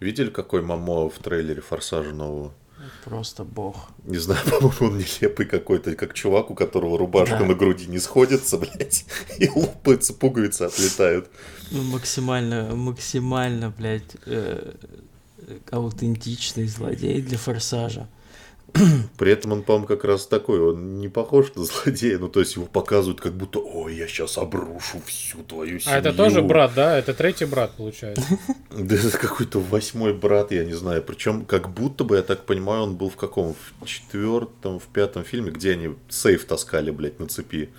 Видели, какой Мамо в трейлере Форсажа нового? Просто бог. Не знаю, по-моему, он нелепый какой-то, как чувак, у которого рубашка да. на груди не сходится, блядь, и лопаются, пуговицы отлетают. Ну, максимально, максимально, блядь, э, аутентичный злодей для форсажа. При этом он, по-моему, как раз такой, он не похож на злодея, ну то есть его показывают как будто, ой, я сейчас обрушу всю твою семью. А это тоже брат, да? Это третий брат, получается? Да это какой-то восьмой брат, я не знаю. Причем как будто бы, я так понимаю, он был в каком? В четвертом, в пятом фильме, где они сейф таскали, блядь, на цепи.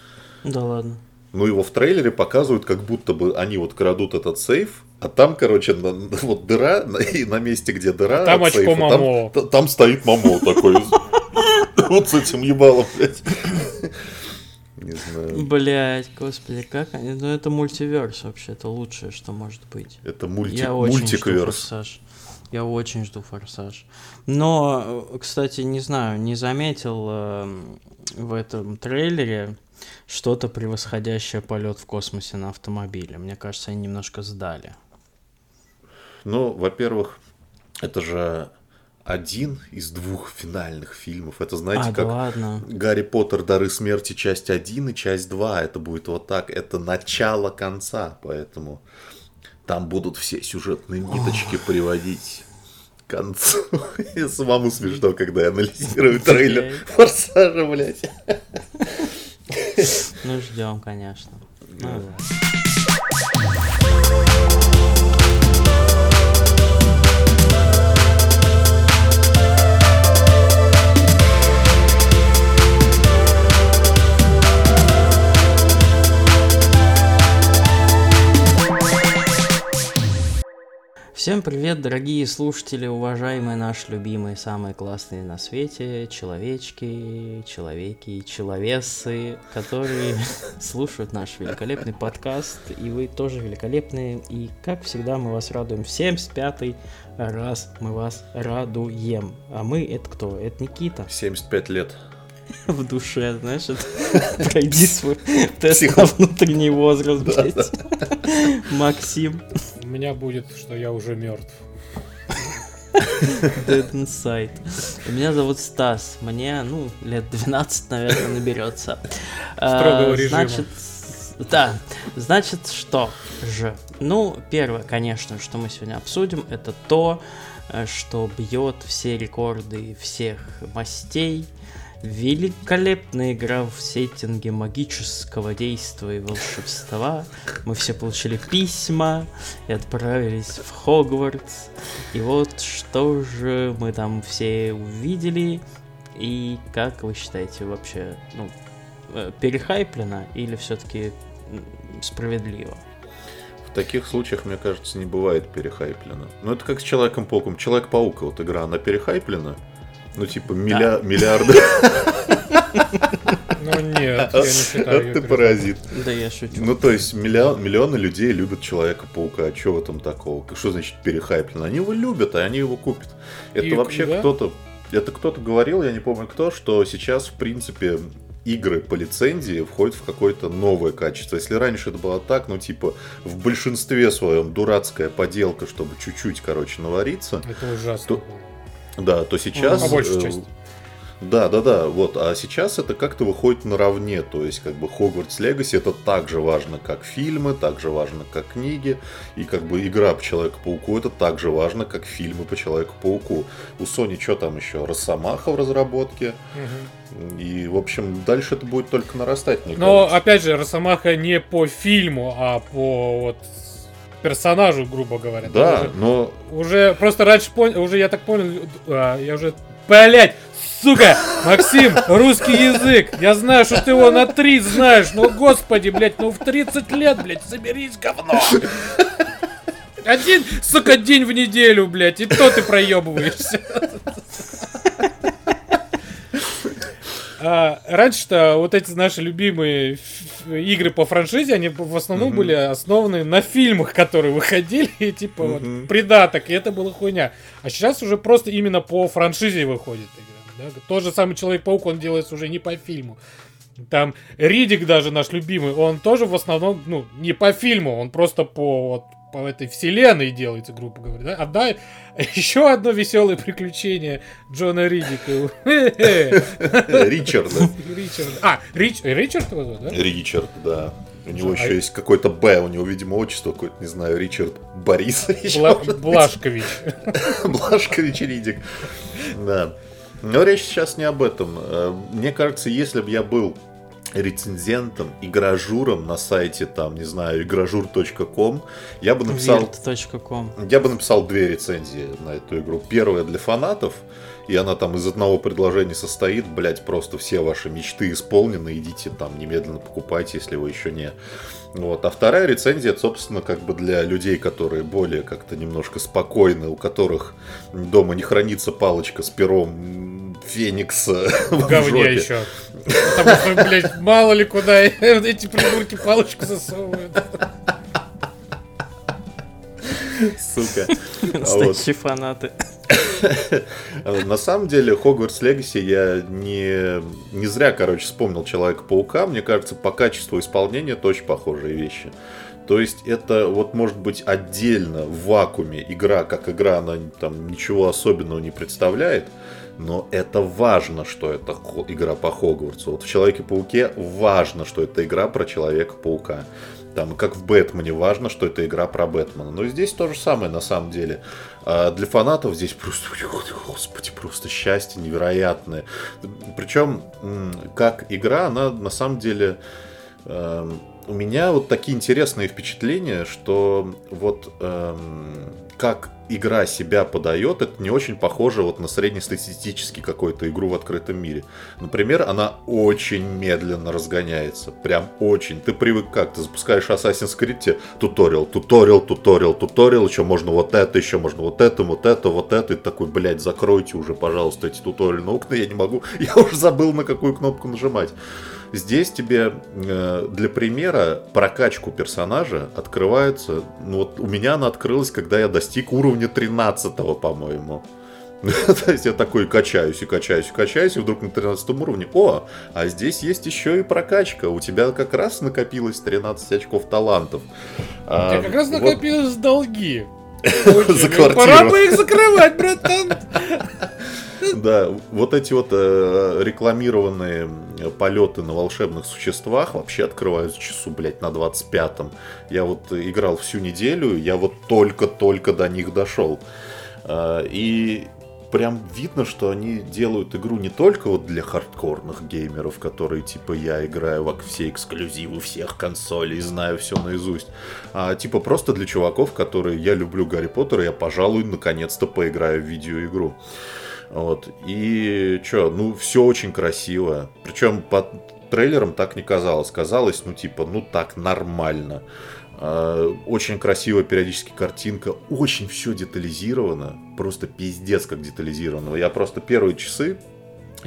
Да ладно. Ну его в трейлере показывают, как будто бы они вот крадут этот сейф, а там, короче, на, вот дыра, и на месте, где дыра, а там очко сейфа, Мамо. Там, там стоит Мамо такой. Вот с этим ебалом, блядь. Не знаю. Блять, господи, как они. Ну это мультиверс вообще, это лучшее, что может быть. Это мульти... Я мультикверс. Я очень жду форсаж. Но, кстати, не знаю, не заметил э, в этом трейлере что-то превосходящее полет в космосе на автомобиле. Мне кажется, они немножко сдали. Ну, во-первых, это же один из двух финальных фильмов. Это, знаете, а, как да ладно. Гарри Поттер Дары смерти часть 1 и часть 2. Это будет вот так. Это начало конца. Поэтому там будут все сюжетные ниточки Ох. приводить к концу. И самому смешно, когда я анализирую трейлер Форсажа, блядь. Ну, ждем, конечно. Ну, да. Всем привет, дорогие слушатели, уважаемые наши любимые, самые классные на свете, человечки, человеки, человесы, которые слушают наш великолепный подкаст, и вы тоже великолепные, и как всегда мы вас радуем. в 75-й раз мы вас радуем. А мы это кто? Это Никита. 75 лет. В душе, знаешь, пройди свой тест на внутренний возраст, блядь. Максим у меня будет, что я уже мертв. Dead Inside. Меня зовут Стас. Мне, ну, лет 12, наверное, наберется. Строгого а, режима. Значит, да, значит, что же? Ну, первое, конечно, что мы сегодня обсудим, это то, э, что бьет все рекорды всех мастей, Великолепная игра в сеттинге магического действия и волшебства. Мы все получили письма и отправились в Хогвартс. И вот что же мы там все увидели. И как вы считаете вообще, ну, э, перехайплено или все-таки справедливо? В таких случаях, мне кажется, не бывает перехайплено. Ну, это как с Человеком-пауком. Человек-паук, вот игра, она перехайплена, ну, типа, милля... да. миллиарды. Ну нет, я не считаю. Ты паразит. Да я шучу. Ну то есть миллион, миллионы людей любят Человека-паука. А что в этом такого? Что значит перехайплено? Они его любят, а они его купят. Это И, вообще да? кто-то... Это кто-то говорил, я не помню кто, что сейчас, в принципе, игры по лицензии входят в какое-то новое качество. Если раньше это было так, ну, типа, в большинстве своем дурацкая поделка, чтобы чуть-чуть, короче, навариться. Это ужасно. То, да, то сейчас... А большая часть. Да, да, да, вот, а сейчас это как-то выходит наравне, то есть как бы Хогвартс Легаси это так же важно, как фильмы, так же важно, как книги, и как бы игра по Человеку-пауку это так же важно, как фильмы по Человеку-пауку. У Sony что там еще, Росомаха в разработке, угу. и, в общем, дальше это будет только нарастать, мне Но, кажется. опять же, Росомаха не по фильму, а по вот персонажу, грубо говоря. Да, уже, но... Уже, просто раньше понял, уже я так понял, а, я уже... Блять, сука, Максим, русский язык. Я знаю, что ты его на 3 знаешь. Ну, господи, блядь, ну в 30 лет, блядь, соберись, говно. Один, сука, день в неделю, блядь, и то ты проебываешься. А, раньше-то вот эти наши любимые игры по франшизе, они в основном mm-hmm. были основаны на фильмах, которые выходили, и типа mm-hmm. вот придаток, и это была хуйня. А сейчас уже просто именно по франшизе выходит игра. Да? Тот же самый Человек-паук, он делается уже не по фильму. Там Ридик даже наш любимый, он тоже в основном, ну, не по фильму, он просто по вот, по этой вселенной делается, грубо говоря. Да? Одна, еще одно веселое приключение Джона Ридика. Ричарда. Ричард. А, Рич, Ричард его зовут, да? Ричард, да. У него еще есть какой-то Б, у него, видимо, отчество какое-то, не знаю, Ричард Борисович. Бла- Блашкович. Блашкович Ридик. Да. Но речь сейчас не об этом. Э, мне кажется, если бы я был рецензентом, игражуром на сайте, там, не знаю, игражур.ком, я бы написал... Я бы написал две рецензии на эту игру. Первая для фанатов, и она там из одного предложения состоит, блять, просто все ваши мечты исполнены, идите там немедленно покупайте, если вы еще не вот. А вторая рецензия, собственно, как бы для людей, которые более как-то немножко спокойны, у которых дома не хранится палочка с пером Феникса в говне еще. Потому что, блядь, мало ли куда эти придурки палочку засовывают. Сука. Настоящие фанаты. На самом деле, Hogwarts Legacy я не, не зря, короче, вспомнил Человека-паука. Мне кажется, по качеству исполнения это очень похожие вещи. То есть это вот может быть отдельно в вакууме игра, как игра, она там ничего особенного не представляет, но это важно, что это игра по Хогвартсу. Вот в Человеке-пауке важно, что это игра про Человека-паука. Там, как в Бэтмене, важно, что это игра про Бэтмена. Но здесь то же самое на самом деле. А для фанатов здесь просто, господи, просто счастье невероятное. Причем, как игра, она на самом деле эм, у меня вот такие интересные впечатления, что вот эм, как игра себя подает, это не очень похоже вот на среднестатистический какой-то игру в открытом мире. Например, она очень медленно разгоняется. Прям очень. Ты привык как? Ты запускаешь Assassin's Creed, тебе туториал, туториал, туториал, туториал, еще можно вот это, еще можно вот это, вот это, вот это. И такой, блядь, закройте уже, пожалуйста, эти туториальные окна, я не могу, я уже забыл, на какую кнопку нажимать. Здесь тебе э, для примера прокачку персонажа открывается. Ну вот у меня она открылась, когда я достиг уровня 13, по-моему. То есть я такой качаюсь и качаюсь и качаюсь, и вдруг на 13 уровне, о, а здесь есть еще и прокачка, у тебя как раз накопилось 13 очков талантов. У тебя как раз накопилось долги. За квартиру. Пора бы их закрывать, братан. Да, вот эти вот э, рекламированные полеты на волшебных существах вообще открываются часу, блядь, на 25-м. Я вот играл всю неделю, я вот только-только до них дошел. Э, и прям видно, что они делают игру не только вот для хардкорных геймеров, которые типа я играю во все эксклюзивы всех консолей, знаю все наизусть, а типа просто для чуваков, которые я люблю Гарри Поттера, я, пожалуй, наконец-то поиграю в видеоигру. Вот. И что, ну, все очень красиво. Причем по трейлерам так не казалось. Казалось, ну, типа, ну, так нормально. А, очень красивая периодически картинка, очень все детализировано, просто пиздец как детализировано. Я просто первые часы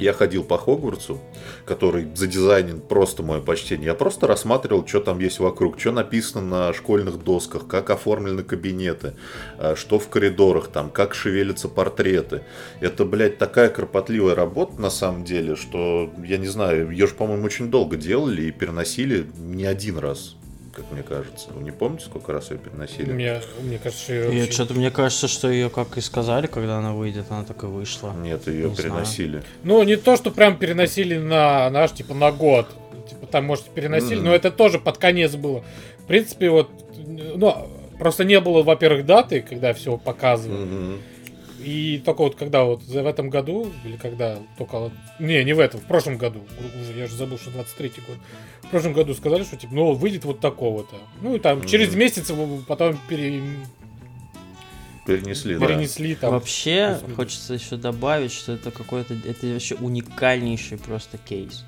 я ходил по Хогвартсу, который задизайнен просто мое почтение. Я просто рассматривал, что там есть вокруг, что написано на школьных досках, как оформлены кабинеты, а, что в коридорах там, как шевелятся портреты. Это, блядь, такая кропотливая работа на самом деле, что, я не знаю, ее же, по-моему, очень долго делали и переносили не один раз как мне кажется. Вы не помните, сколько раз ее переносили? Мне, мне кажется, что ее... Вообще... Что-то мне кажется, что ее, как и сказали, когда она выйдет, она так и вышла. Нет, ее не переносили. Знаю. Ну, не то, что прям переносили на наш, типа, на год. Типа, там, может, переносили, mm-hmm. но это тоже под конец было. В принципе, вот, ну, просто не было, во-первых, даты, когда все показывали. Mm-hmm. И только вот когда вот в этом году, или когда только... Не, не в этом, в прошлом году, уже я уже забыл, что 23-й год. В прошлом году сказали, что типа, ну, выйдет вот такого-то. Ну, и там mm-hmm. через месяц потом пере... Перенесли, Перенесли да. там. Вообще, хочется еще добавить, что это какой-то, это вообще уникальнейший просто кейс.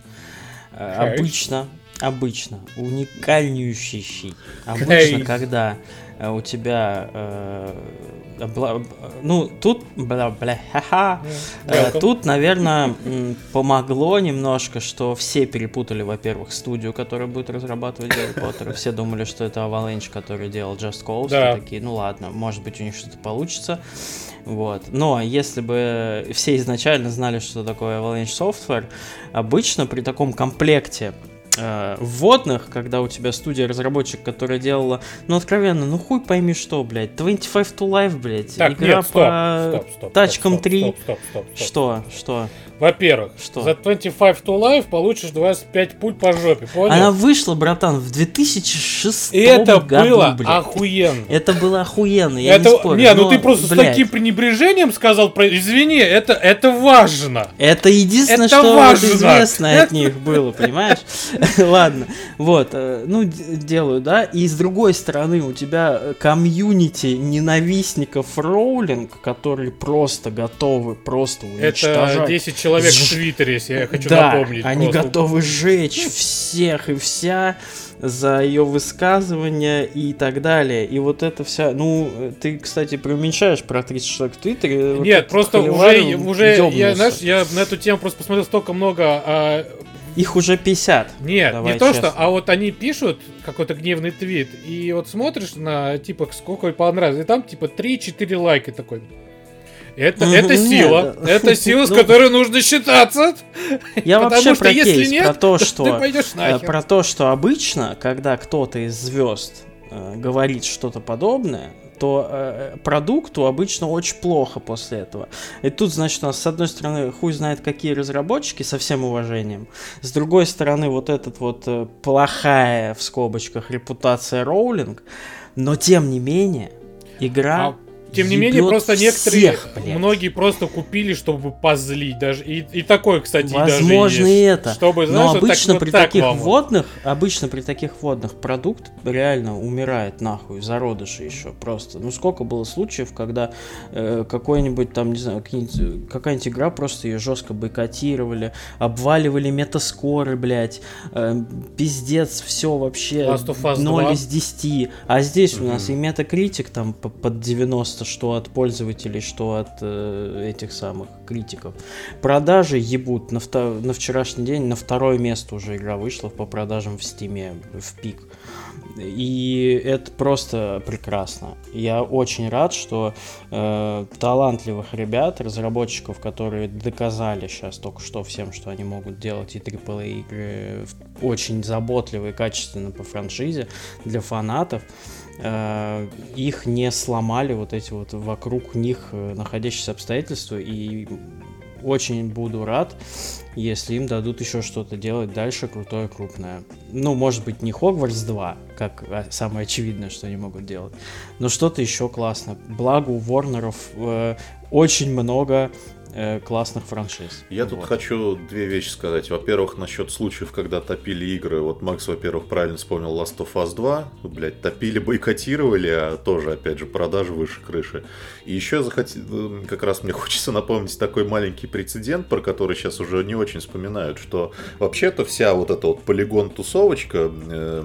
Кейс. Обычно, обычно, уникальнейший. Обычно, кейс. когда Э, у тебя э, бла, ну тут бля бля ха-ха э, тут наверное помогло немножко что все перепутали во-первых студию которая будет разрабатывать Гарри Поттер все думали что это Avalanche который делал Just Cause да. такие ну ладно может быть у них что-то получится вот. Но если бы все изначально знали, что такое Avalanche Software, обычно при таком комплекте э, вводных, когда у тебя студия-разработчик, которая делала, ну, откровенно, ну хуй пойми что, блядь, 25 to Life, блядь, так, игра нет, стоп, по стоп, стоп, тачкам стоп, 3. Стоп, стоп, стоп, стоп, что? Что? Во-первых, что? за 25 to Life получишь 25 пуль по жопе, понял? Она вышла, братан, в 2006 И это году, было блядь. охуенно. Это было охуенно, я это, не спорю. не, ну но, ты просто блядь, с таким пренебрежением сказал про... Извини, это, это важно. Это единственное, Это что вот важно. известно от них было, понимаешь? Ладно, вот, э, ну, делаю, да, и с другой стороны у тебя э, комьюнити ненавистников Роулинг, которые просто готовы просто Это уничтожать. 10 человек Ж- в Твиттере, если я хочу да, напомнить. они просто. готовы сжечь всех и вся за ее высказывания и так далее. И вот это вся... Ну, ты, кстати, преуменьшаешь про 30 человек в Твиттере. вот Нет, этот просто уже, уже я, знаешь, я на эту тему просто посмотрел столько много а, Их уже 50. Нет, Давай не то честно. что, а вот они пишут какой-то гневный твит, и вот смотришь на, типа, сколько ей понравилось, и там, типа, 3-4 лайка такой. Это, это нет, сила, да. это сила, с Ну, которой нужно считаться. Я вообще про кейс, нет, про то, то что... ты э. Про то, что обычно, когда кто-то из звезд э, говорит что-то подобное, то э, продукту обычно очень плохо после этого. И тут, значит, у нас с одной стороны хуй знает какие разработчики, со всем уважением. С другой стороны, вот этот вот э, плохая, в скобочках, репутация Роулинг. Но, тем не менее, игра... А, Тем не менее, просто некоторые, всех, блядь. многие просто купили, чтобы позлить даже. И, и такое, кстати, Возможно даже и есть. это. Чтобы, знаешь, Но вот обычно так, при вот так таких вот. водных, обычно при таких водных продукт реально умирает нахуй, зародыши еще просто. Ну сколько было случаев, когда э, какой-нибудь там, не знаю, какие-нибудь- какая-нибудь игра просто ее жестко бойкотировали, обваливали метаскоры, блядь, э, пиздец, все вообще Last of Us 0 2. из 10. А здесь у нас и метакритик там по- под 90, что от пользователей, что от э, этих самых критиков. Продажи ебут. На, вто- на вчерашний день на второе место уже игра вышла по продажам в Стиме в пик. И это просто прекрасно. Я очень рад, что э, талантливых ребят, разработчиков, которые доказали сейчас только что всем, что они могут делать и AAA игры очень заботливо и качественно по франшизе для фанатов, их не сломали вот эти вот вокруг них э, находящиеся обстоятельства. И очень буду рад, если им дадут еще что-то делать дальше крутое, крупное. Ну, может быть, не Хогвартс 2, как а, самое очевидное, что они могут делать, но что-то еще классно. Благо у Ворнеров э, очень много э, классных франшиз. Я тут Вот. хочу две вещи сказать. Во-первых, насчет случаев, когда топили игры. Вот Макс, во-первых, правильно вспомнил Last of Us 2. Ну, Блять, топили, бойкотировали, а тоже, опять же, продажи выше крыши. И еще я захотел, э, как раз мне хочется напомнить такой маленький прецедент, про который сейчас уже не очень вспоминают, что вообще-то вся вот эта вот полигон-тусовочка э,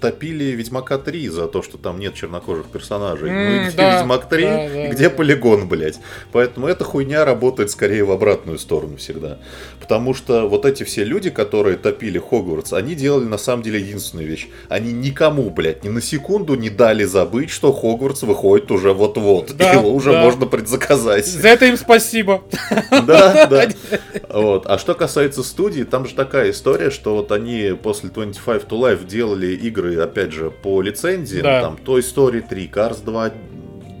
топили Ведьмака 3 за то, что там нет чернокожих персонажей. ну и где да, Ведьмак 3, да, и да, где да. полигон, блять. Поэтому эта хуйня работает скорее в обратную сторону всегда. Потому что вот эти все люди, которые топили Хогвартс, они делали на самом деле единственную вещь. Они никому, блядь, ни на секунду не дали забыть, что Хогвартс выходит уже вот-вот. Да, Его уже да. можно предзаказать. За это им спасибо. Да, да. Вот. А что касается студии, там же такая история, что вот они после 25 to Life делали игры, опять же, по лицензиям, Да. там Toy Story 3, Cars 2,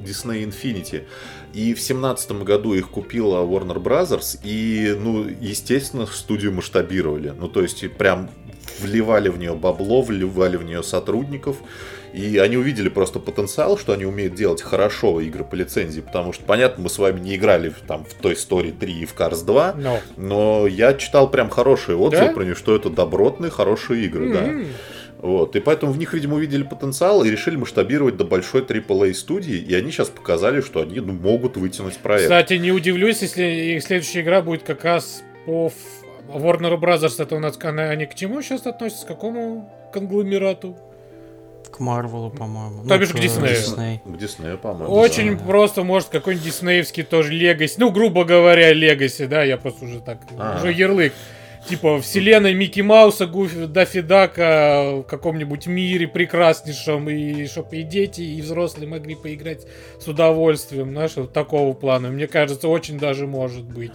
Disney Infinity. И в семнадцатом году их купила Warner Brothers, и, ну, естественно, студию масштабировали. Ну, то есть, прям вливали в нее бабло, вливали в нее сотрудников. И они увидели просто потенциал, что они умеют делать хорошо игры по лицензии, потому что, понятно, мы с вами не играли в, там, в Toy Story 3 и в Cars 2, Но. но я читал прям хорошие отзывы Да? про них, что это добротные, хорошие игры, да. Вот. И поэтому в них, видимо, увидели потенциал и решили масштабировать до большой AAA студии, и они сейчас показали, что они ну, могут вытянуть проект. Кстати, не удивлюсь, если их следующая игра будет как раз по Warner Brothers. Это у нас они к чему сейчас относятся? К какому конгломерату? К Марвелу, по-моему. Ну, То бишь к Диснею. Дисней. К Диснею, по-моему. Очень да. просто, может, какой-нибудь диснеевский тоже Легаси. Ну, грубо говоря, Легаси, да, я просто уже так, А. уже ярлык. Типа вселенной Микки Мауса, Гуфи, Даффи Дака в каком-нибудь мире прекраснейшем, и чтобы и дети, и взрослые могли поиграть с удовольствием, знаешь, вот такого плана. Мне кажется, очень даже может быть.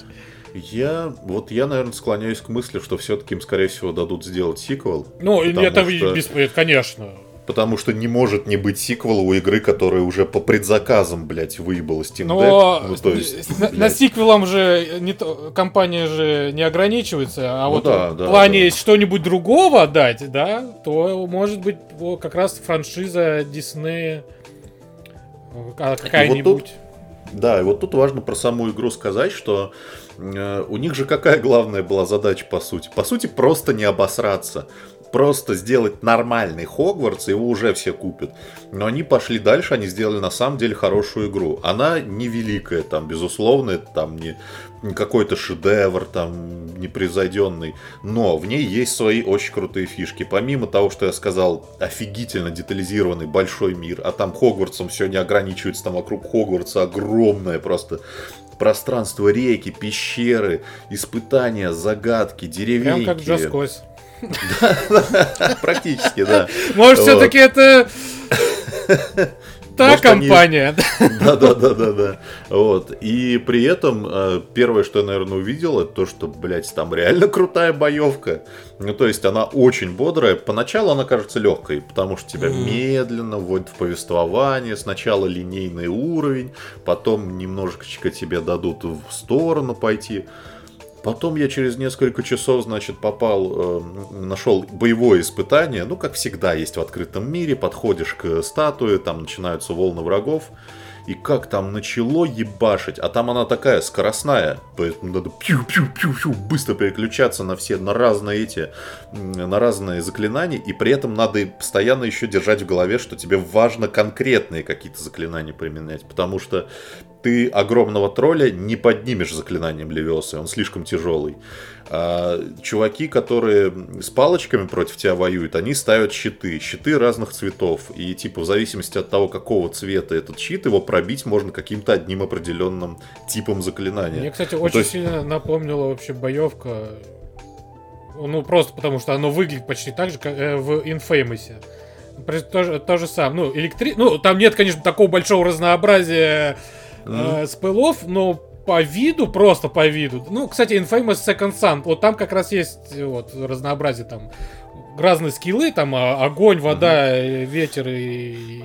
Я, вот я, наверное, склоняюсь к мысли, что все-таки им, скорее всего, дадут сделать сиквел. Ну, это, что... без, конечно потому что не может не быть сиквела у игры, которая уже по предзаказам, блядь, выебала Steam Но Deck. Ну, то есть, на, на сиквелом же не то, компания же не ограничивается, а ну, вот да, в да, плане да. что-нибудь другого дать, да, то может быть как раз франшиза Disney какая-нибудь. Вот да, и вот тут важно про саму игру сказать, что э, у них же какая главная была задача по сути? По сути, просто не обосраться просто сделать нормальный Хогвартс, его уже все купят. Но они пошли дальше, они сделали на самом деле хорошую игру. Она не великая, там, безусловно, это там не, какой-то шедевр, там, непревзойденный. Но в ней есть свои очень крутые фишки. Помимо того, что я сказал, офигительно детализированный большой мир, а там Хогвартсом все не ограничивается, там вокруг Хогвартса огромное просто пространство реки, пещеры, испытания, загадки, деревеньки. Прям как Джаскось. Практически, да. Может, все-таки это та компания. Да, да, да, да, да. Вот. И при этом э, первое, что я, наверное, увидел, это то, что, блядь, там реально крутая боевка. Ну, то есть она очень бодрая. Поначалу она кажется легкой, потому что тебя медленно вводят в повествование. Сначала линейный уровень, потом немножечко тебе дадут в сторону пойти. Потом я через несколько часов, значит, попал, э, нашел боевое испытание. Ну, как всегда есть в открытом мире. Подходишь к статуе, там начинаются волны врагов. И как там начало ебашить, а там она такая скоростная, поэтому надо пью-пью-пью-пью быстро переключаться на все, на разные эти, на разные заклинания, и при этом надо постоянно еще держать в голове, что тебе важно конкретные какие-то заклинания применять, потому что ты огромного тролля не поднимешь заклинанием Левиоса, он слишком тяжелый. А чуваки, которые с палочками против тебя воюют, они ставят щиты. Щиты разных цветов. И типа в зависимости от того, какого цвета этот щит, его пробить можно каким-то одним определенным типом заклинания. Мне, кстати, ну, очень есть... сильно напомнила вообще боевка. Ну, просто потому что оно выглядит почти так же, как э, в Infamous. То, же, то же самое. Ну, электри... ну, там нет, конечно, такого большого разнообразия mm-hmm. э, спылов, но по виду, просто по виду. Ну, кстати, Infamous Second Sun, вот там как раз есть вот разнообразие там разные скиллы, там а, огонь, вода, mm-hmm. ветер и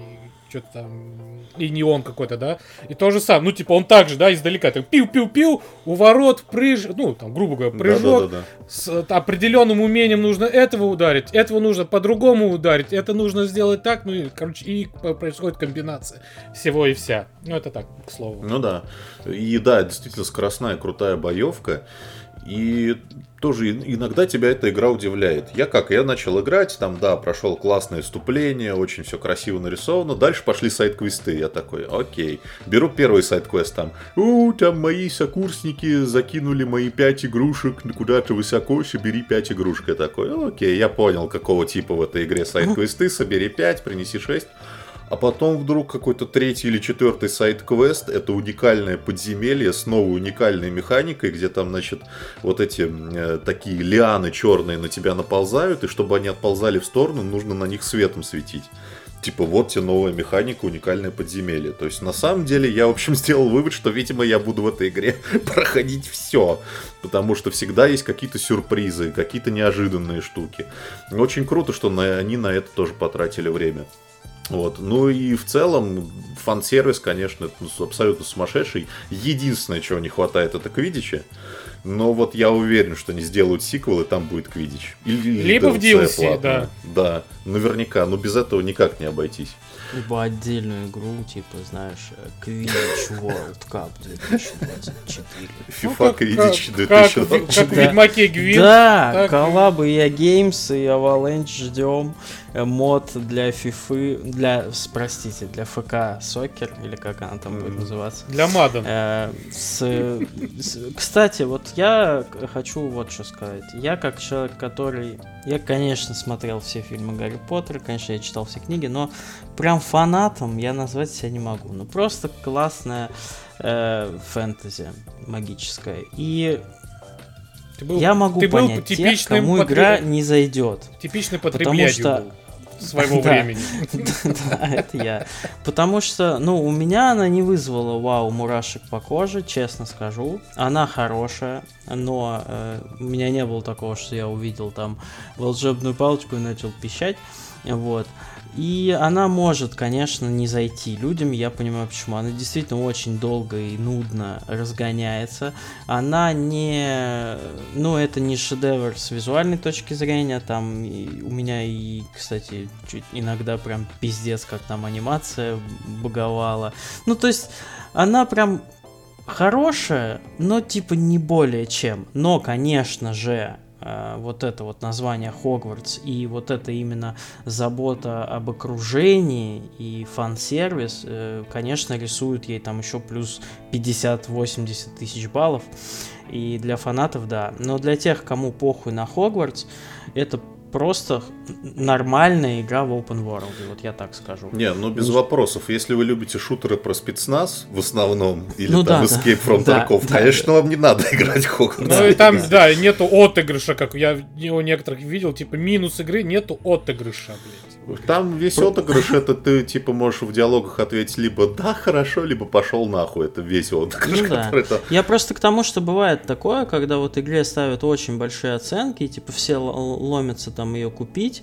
что-то там и не он какой-то, да, и то же самое, ну, типа, он также, да, издалека, так, пиу-пиу-пиу, у ворот прыж, ну, там, грубо говоря, прыжок, да, да, да, да. с определенным умением нужно этого ударить, этого нужно по-другому ударить, это нужно сделать так, ну, и, короче, и происходит комбинация всего и вся, ну, это так, к слову. Ну, да, и, да, действительно скоростная, крутая боевка, и тоже иногда тебя эта игра удивляет. Я как, я начал играть, там, да, прошел классное вступление, очень все красиво нарисовано. Дальше пошли сайт-квесты. Я такой, окей. Беру первый сайт-квест там. У, там мои сокурсники закинули мои пять игрушек куда-то высоко, собери пять игрушек. Я такой, окей, я понял, какого типа в этой игре сайт-квесты. Собери пять, принеси шесть. А потом вдруг какой-то третий или четвертый сайт-квест, это уникальное подземелье с новой уникальной механикой, где там, значит, вот эти э, такие лианы черные на тебя наползают, и чтобы они отползали в сторону, нужно на них светом светить. Типа, вот тебе новая механика, уникальное подземелье. То есть, на самом деле, я, в общем, сделал вывод, что, видимо, я буду в этой игре проходить все. Потому что всегда есть какие-то сюрпризы, какие-то неожиданные штуки. Очень круто, что на, они на это тоже потратили время. Вот. Ну и в целом фан-сервис, конечно, ну, абсолютно сумасшедший. Единственное, чего не хватает, это квидича. Но вот я уверен, что они сделают сиквел, и там будет квидич. Или, Либо в DLC, платная. да. Да, наверняка. Но без этого никак не обойтись. Либо отдельную игру, типа, знаешь, Quidditch World Cup 2024. FIFA Quidditch 2024. Как в Ведьмаке Гвин. Да, коллабы и Games, и Avalanche ждем. Э, мод для FIFA, для, простите, для ФК Сокер, или как она там будет называться. Для Маден. Э, с, с, кстати, вот я хочу вот что сказать. Я как человек, который... Я, конечно, смотрел все фильмы Гарри Поттера, конечно, я читал все книги, но прям фанатом я назвать себя не могу. Ну, просто классная э, фэнтези магическая. И ты был, я могу ты понять был тех, кому потреб... игра не зайдет. Типичный потребитель потому что, был своего времени. Да, это я. Потому что, ну, у меня она не вызвала вау мурашек по коже, честно скажу. Она хорошая, но э, у меня не было такого, что я увидел там волшебную палочку и начал пищать. Вот. И она может, конечно, не зайти людям, я понимаю почему. Она действительно очень долго и нудно разгоняется. Она не... Ну, это не шедевр с визуальной точки зрения. Там у меня и, кстати, чуть иногда прям пиздец, как там анимация боговала. Ну, то есть, она прям хорошая, но типа не более чем. Но, конечно же, вот это вот название Хогвартс и вот это именно забота об окружении и фан-сервис, э, конечно, рисуют ей там еще плюс 50-80 тысяч баллов. И для фанатов, да. Но для тех, кому похуй на Хогвартс, это просто нормальная игра в open world, вот я так скажу. Не, ну без вопросов. Если вы любите шутеры про спецназ в основном, или ну, там да, Escape from да, Tarkov, да, конечно, да. вам не надо играть в Hogwarts. Ну и там, да, нету отыгрыша, как я у некоторых видел, типа минус игры, нету отыгрыша, блядь. Там весь отыгрыш, это ты типа можешь в диалогах ответить либо да, хорошо, либо пошел нахуй. Это весь отыгрыш. Ну, да. это... Я просто к тому, что бывает такое, когда вот игре ставят очень большие оценки, и типа все ломятся там ее купить,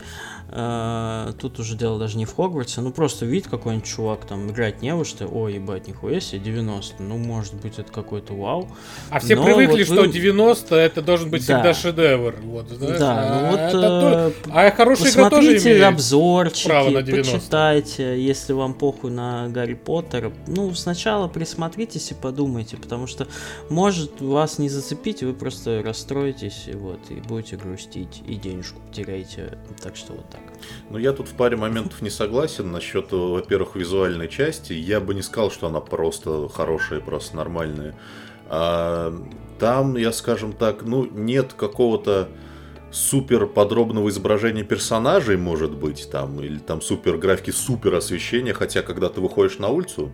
тут уже дело даже не в Хогвартсе, ну просто видит какой-нибудь чувак там играть не во что, ой, ебать, нихуя себе, 90, ну может быть это какой-то вау. А все Но привыкли, вот что вы... 90 это должен быть да. всегда шедевр, вот, знаешь? Да, а, ну вот, это... Э, а хорошая игра тоже имеет обзорчики, право на 90. почитайте, если вам похуй на Гарри Поттера, ну сначала присмотритесь и подумайте, потому что может вас не зацепить, вы просто расстроитесь, и вот, и будете грустить, и денежку потеряете, так что вот так. Ну, я тут в паре моментов не согласен насчет, во-первых, визуальной части. Я бы не сказал, что она просто хорошая, просто нормальная. А, там, я скажем так, ну, нет какого-то супер подробного изображения персонажей, может быть, там, или там супер графики, супер освещения, хотя когда ты выходишь на улицу,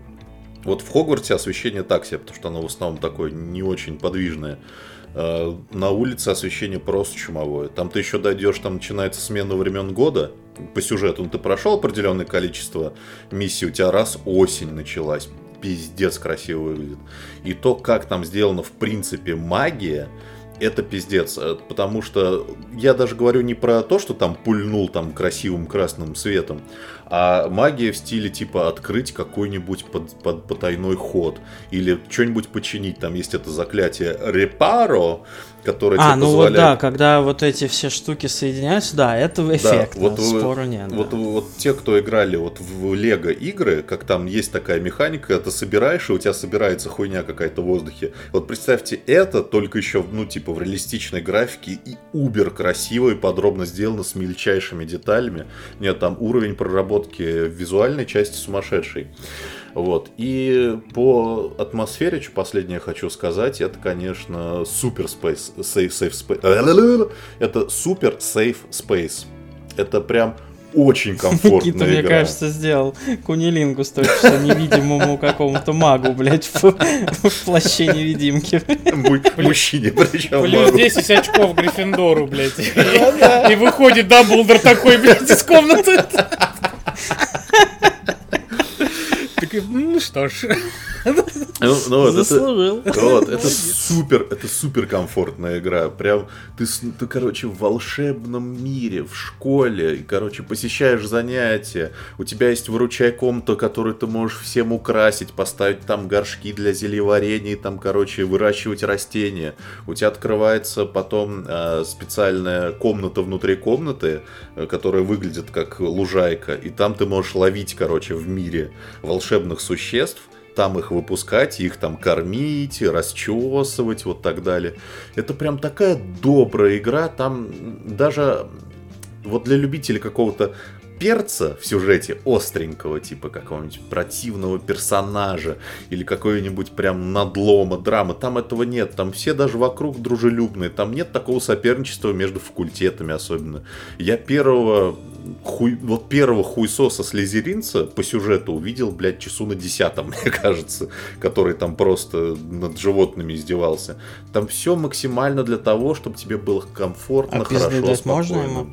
вот в Хогвартсе освещение так себе, потому что оно в основном такое не очень подвижное. Э, на улице освещение просто чумовое. Там ты еще дойдешь, там начинается смена времен года по сюжету. Ну, ты прошел определенное количество миссий, у тебя раз осень началась. Пиздец красиво выглядит. И то, как там сделано в принципе магия, это пиздец, э, потому что я даже говорю не про то, что там пульнул там красивым красным светом, а магия в стиле типа открыть какой-нибудь под, под, потайной ход или что-нибудь починить. Там есть это заклятие репаро, которое а, тебе ну позволяет... вот да, когда вот эти все штуки соединяются, да, это эффект, да, вот, спору нет. Вот, да. вот те, кто играли вот в Лего игры, как там есть такая механика, ты собираешь, и у тебя собирается хуйня какая-то в воздухе. Вот представьте это, только еще, ну, типа в реалистичной графике и убер красиво и подробно сделано с мельчайшими деталями. Нет, там уровень проработки разработки визуальной части сумасшедший. Вот. И по атмосфере, что последнее хочу сказать, это, конечно, супер space, safe, safe space. Это супер safe space. Это прям очень комфортная Никита, игра. мне кажется, сделал кунилингус точно невидимому какому-то магу, блядь, в, в плаще невидимки. Мужчине, причем Плюс 10 очков Гриффиндору, блядь. И выходит Дамблдор такой, блядь, из комнаты. Ну что ж. Ну, ну, вот Заслужил. Это, вот, это супер, это супер комфортная игра. Прям ты, ты, короче, в волшебном мире, в школе, и, короче, посещаешь занятия. У тебя есть выручай комната, которую ты можешь всем украсить, поставить там горшки для зельеварения, там, короче, выращивать растения. У тебя открывается потом э, специальная комната внутри комнаты, э, которая выглядит как лужайка, и там ты можешь ловить, короче, в мире волшебных существ там их выпускать, их там кормить, расчесывать, вот так далее. Это прям такая добрая игра, там даже вот для любителей какого-то перца в сюжете остренького, типа какого-нибудь противного персонажа или какой-нибудь прям надлома, драмы. Там этого нет. Там все даже вокруг дружелюбные. Там нет такого соперничества между факультетами особенно. Я первого хуй, вот первого хуйсоса слезеринца по сюжету увидел, блядь, часу на десятом, мне кажется, который там просто над животными издевался. Там все максимально для того, чтобы тебе было комфортно, а хорошо, спокойно. можно ему?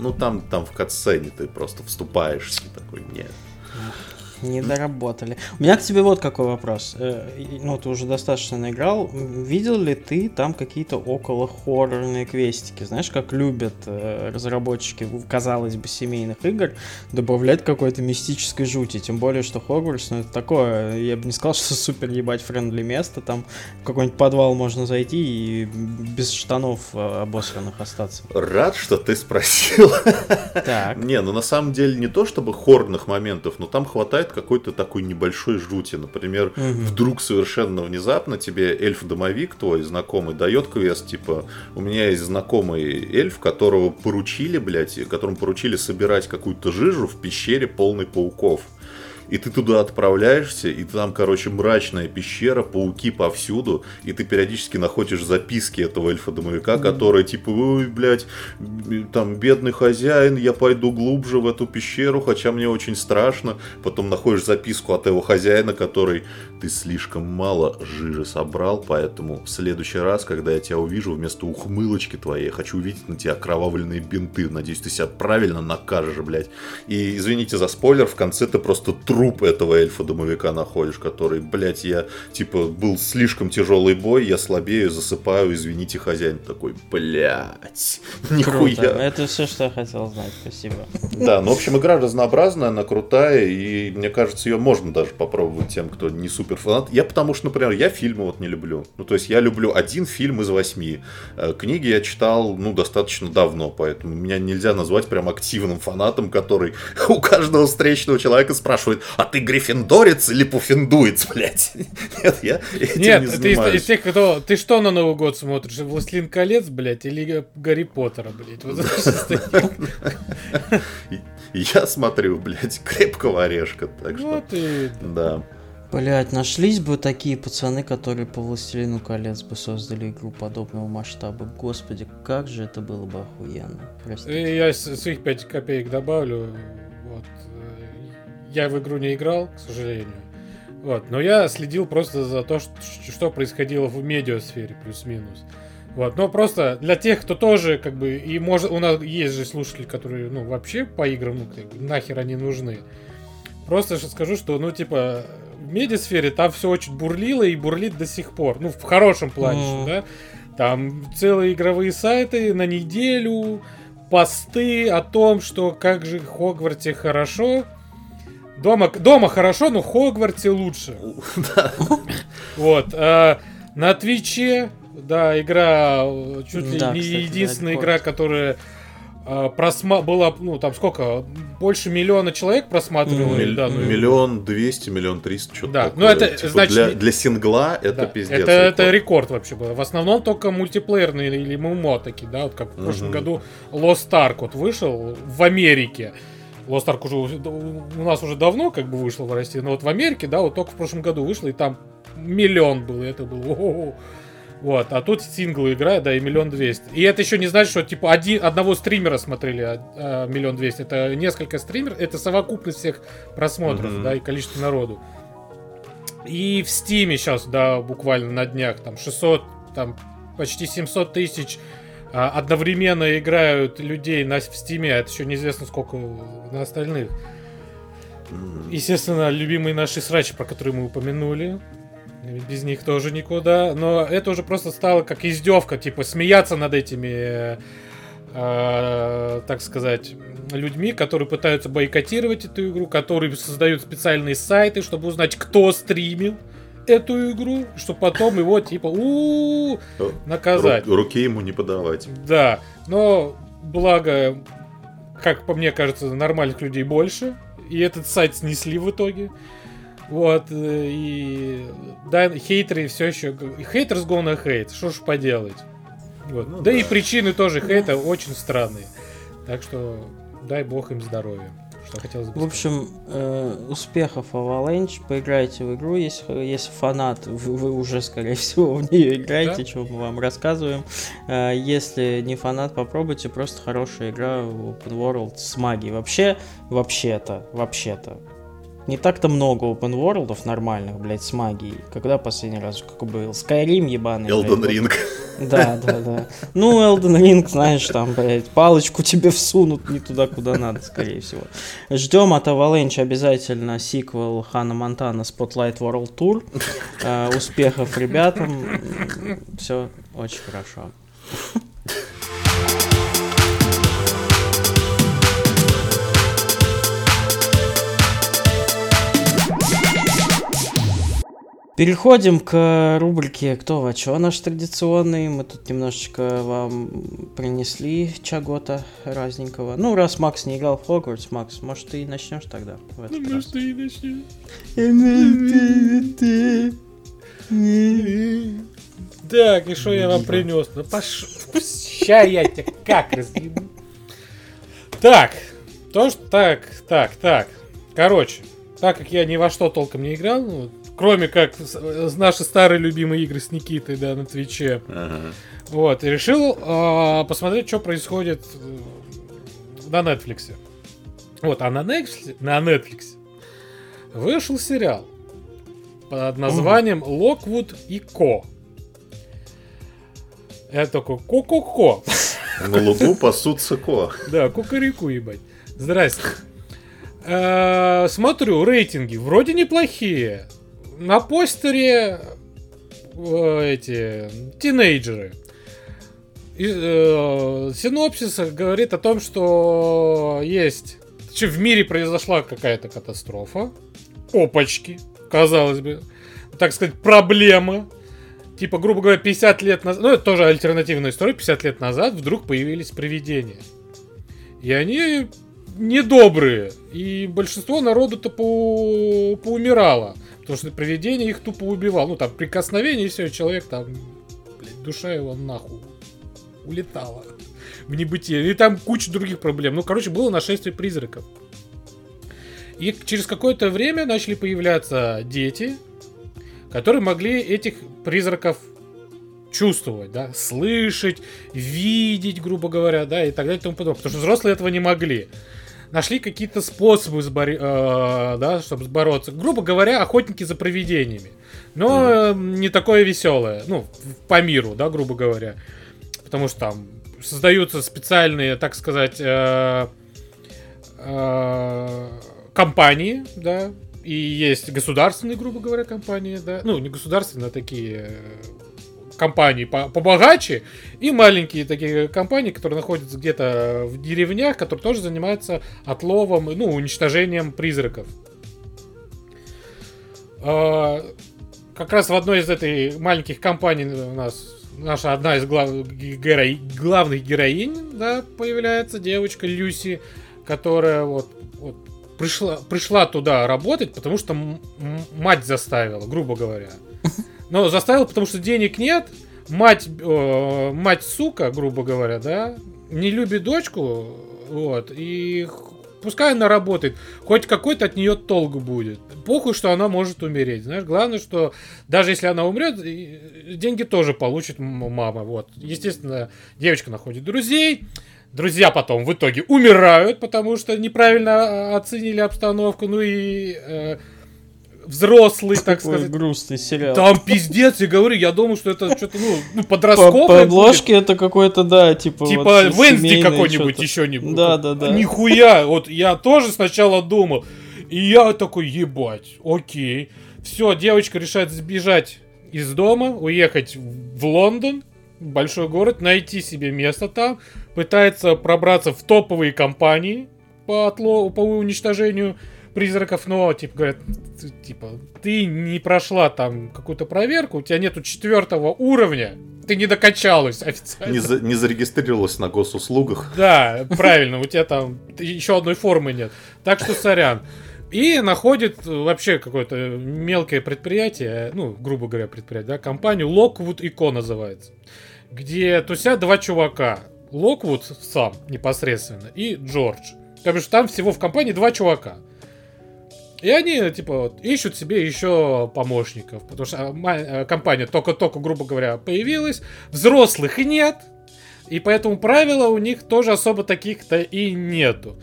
Ну там, там в катсцене ты просто вступаешь такой, нет. Не доработали. У меня к тебе вот какой вопрос. Э, ну, ты уже достаточно наиграл. Видел ли ты там какие-то около хоррорные квестики? Знаешь, как любят э, разработчики, казалось бы, семейных игр, добавлять какой-то мистической жути. Тем более, что Хогвартс, ну, это такое, я бы не сказал, что супер ебать френдли место. Там в какой-нибудь подвал можно зайти и без штанов э, обосранных остаться. Рад, что ты спросил. Так. Не, ну на самом деле не то чтобы хоррорных моментов, но там хватает какой-то такой небольшой жути. Например, угу. вдруг совершенно внезапно тебе эльф-домовик твой знакомый дает квест, типа, у меня есть знакомый эльф, которого поручили, блядь, которому поручили собирать какую-то жижу в пещере полной пауков и ты туда отправляешься, и там, короче, мрачная пещера, пауки повсюду, и ты периодически находишь записки этого эльфа-домовика, mm-hmm. которые типа, ой, блядь, там, бедный хозяин, я пойду глубже в эту пещеру, хотя мне очень страшно. Потом находишь записку от его хозяина, который, ты слишком мало жижи собрал, поэтому в следующий раз, когда я тебя увижу, вместо ухмылочки твоей, я хочу увидеть на тебя окровавленные бинты. Надеюсь, ты себя правильно накажешь, блядь. И, извините за спойлер, в конце ты просто труп труп этого эльфа-домовика находишь, который, блядь, я, типа, был слишком тяжелый бой, я слабею, засыпаю, извините, хозяин такой, блядь, нихуя. Круто. Это все, что я хотел знать, спасибо. Да, ну, в общем, игра разнообразная, она крутая, и мне кажется, ее можно даже попробовать тем, кто не супер фанат. Я потому что, например, я фильмы вот не люблю. Ну, то есть я люблю один фильм из восьми. Э, книги я читал, ну, достаточно давно, поэтому меня нельзя назвать прям активным фанатом, который у каждого встречного человека спрашивает, а ты гриффиндорец или пуффиндуец, блядь? Нет, я этим Нет, не занимаюсь. ты из тех, кто... Ты что на Новый год смотришь? «Властелин колец», блядь, или «Гарри Поттера», блядь? Вот Я смотрю, блядь, «Крепкого орешка», так что... Да. Блять, нашлись бы такие пацаны, которые по Властелину колец бы создали игру подобного масштаба. Господи, как же это было бы охуенно. Простите. Я своих 5 копеек добавлю я в игру не играл, к сожалению. Вот, но я следил просто за то, что, что происходило в медиасфере, плюс-минус. Вот, но просто для тех, кто тоже, как бы, и может, у нас есть же слушатели, которые, ну, вообще по играм, ну, как бы, нахер они нужны. Просто скажу, что, ну, типа, в медиасфере там все очень бурлило и бурлит до сих пор. Ну, в хорошем плане, mm. да. Там целые игровые сайты на неделю, посты о том, что как же Хогварте хорошо, Дома, дома хорошо, но в Хогвартсе лучше. Вот. А, на Твиче, да, игра чуть ли не единственная игра, которая а, просма... была, ну, там сколько, больше миллиона человек просматривало Миль... данную Миллион двести, миллион триста, что-то Да, такое. ну это, типа, значит... Для, для сингла это да. пиздец. Это, рекорд. это рекорд вообще был. В основном только мультиплеерные или ММО такие, да, вот как в прошлом году Lost Ark вот вышел в Америке. Lost Ark уже у нас уже давно как бы вышло в России, но вот в Америке, да, вот только в прошлом году вышло, и там миллион был, и это было о-о-о. Вот, а тут синглы играют, да, и миллион двести. И это еще не значит, что типа один, одного стримера смотрели а, а, миллион двести. Это несколько стримеров, это совокупность всех просмотров, mm-hmm. да, и количество народу. И в Стиме сейчас, да, буквально на днях, там 600, там почти 700 тысяч одновременно играют людей на, в стиме, а это еще неизвестно сколько на остальных. Естественно, любимые наши срачи, про которые мы упомянули. Без них тоже никуда. Но это уже просто стало как издевка, типа смеяться над этими, э, так сказать, людьми, которые пытаются бойкотировать эту игру, которые создают специальные сайты, чтобы узнать, кто стримил эту игру, чтобы потом его типа у наказать. руки ему не подавать. Да, но благо, как по мне кажется, нормальных людей больше, и этот сайт снесли в итоге. Вот, э, и да, хейтеры все еще... Хейтерс go на хейт, что ж поделать. Вот. Ну, да, да и причины тоже хейта очень странные. Так что дай бог им здоровья что хотелось бы В общем, э, успехов Avalanche, поиграйте в игру, если, если фанат, вы, вы уже, скорее всего, в нее играете, да? что мы вам рассказываем. Э, если не фанат, попробуйте, просто хорошая игра в Open World с магией. Вообще, вообще-то, вообще-то, не так-то много open worldов нормальных, блядь, с магией. Когда последний раз как был? Skyrim ебаный. Elden Ring. Да, да, да. Ну, Elden Ring, знаешь, там, блядь, палочку тебе всунут не туда, куда надо, скорее всего. Ждем от Avalanche обязательно сиквел Хана Монтана Spotlight World Tour. Э, успехов ребятам. Все очень хорошо. Переходим к рубрике «Кто во чё?» наш традиционный. Мы тут немножечко вам принесли чего-то разненького. Ну, раз Макс не играл в Хогвартс, Макс, может, ты и начнешь тогда в этот ну, раз? Ты и начнешь. Так, и что я вам принес? Ну, пош... Ща я тебя как разъебу. Так, то, что... Так, так, так. Короче, так как я ни во что толком не играл, ну, Кроме как наши старые любимые игры с Никитой, да, на Твиче. Ага. Вот, и решил э, посмотреть, что происходит э, на Netflix. Вот, а на Netflix, на Netflix вышел сериал под названием Локвуд и Ко. Я такой, ко-ко-ко. На лугу пасутся ко. Да, кукареку, ебать. Здрасте. Э, смотрю, рейтинги вроде неплохие на постере э, эти тинейджеры. И, э, синопсис говорит о том, что есть... В мире произошла какая-то катастрофа. Опачки, казалось бы. Так сказать, проблема. Типа, грубо говоря, 50 лет назад... Ну, это тоже альтернативная история. 50 лет назад вдруг появились привидения. И они недобрые. И большинство народу-то по... поумирало. Потому что привидение их тупо убивал. Ну, там, прикосновение, и все, человек там, блядь, душа его нахуй улетала в небытие. И там куча других проблем. Ну, короче, было нашествие призраков. И через какое-то время начали появляться дети, которые могли этих призраков чувствовать, да, слышать, видеть, грубо говоря, да, и так далее и тому подобное. Потому что взрослые этого не могли нашли какие-то способы, сбори, э, да, чтобы бороться. Грубо говоря, охотники за привидениями. Но mm. не такое веселое, ну, по миру, да, грубо говоря. Потому что там создаются специальные, так сказать, э, э, компании, да, и есть государственные, грубо говоря, компании, да, ну, не государственные, а такие компаний побогаче и маленькие такие компании, которые находятся где-то в деревнях, которые тоже занимаются отловом, ну, уничтожением призраков. А, как раз в одной из этой маленьких компаний у нас наша одна из глав, геро, главных героинь, да, появляется девочка Люси, которая вот, вот пришла, пришла туда работать, потому что мать заставила, грубо говоря. Но заставил, потому что денег нет. Мать, э, мать сука, грубо говоря, да, не любит дочку, вот, и пускай она работает, хоть какой-то от нее толк будет. Похуй, что она может умереть. Знаешь, главное, что даже если она умрет, деньги тоже получит мама. Вот. Естественно, девочка находит друзей. Друзья потом в итоге умирают, потому что неправильно а, оценили обстановку. Ну и э, взрослый, так Такой сказать. грустный сериал. Там пиздец, я говорю, я думал, что это что-то, ну, ну подростковое. По, по обложке это какой-то, да, типа... Типа вот, Венсди какой-нибудь еще не Да, да, да. Нихуя, вот я тоже сначала думал. И я такой, ебать, окей. Все, девочка решает сбежать из дома, уехать в Лондон, большой город, найти себе место там, пытается пробраться в топовые компании по, отло, по уничтожению призраков, но, типа, говорят, типа, ты не прошла там какую-то проверку, у тебя нету четвертого уровня, ты не докачалась официально. Не, за, не зарегистрировалась на госуслугах. Да, правильно, у тебя там еще одной формы нет. Так что сорян. И находит вообще какое-то мелкое предприятие, ну, грубо говоря, предприятие, да, компанию Lockwood Co называется. Где тусят два чувака. Локвуд сам непосредственно и Джордж. То есть там всего в компании два чувака. И они, типа, вот, ищут себе еще помощников, потому что а, э, компания только-только, грубо говоря, появилась, взрослых нет, и поэтому правила у них тоже особо таких-то и нету.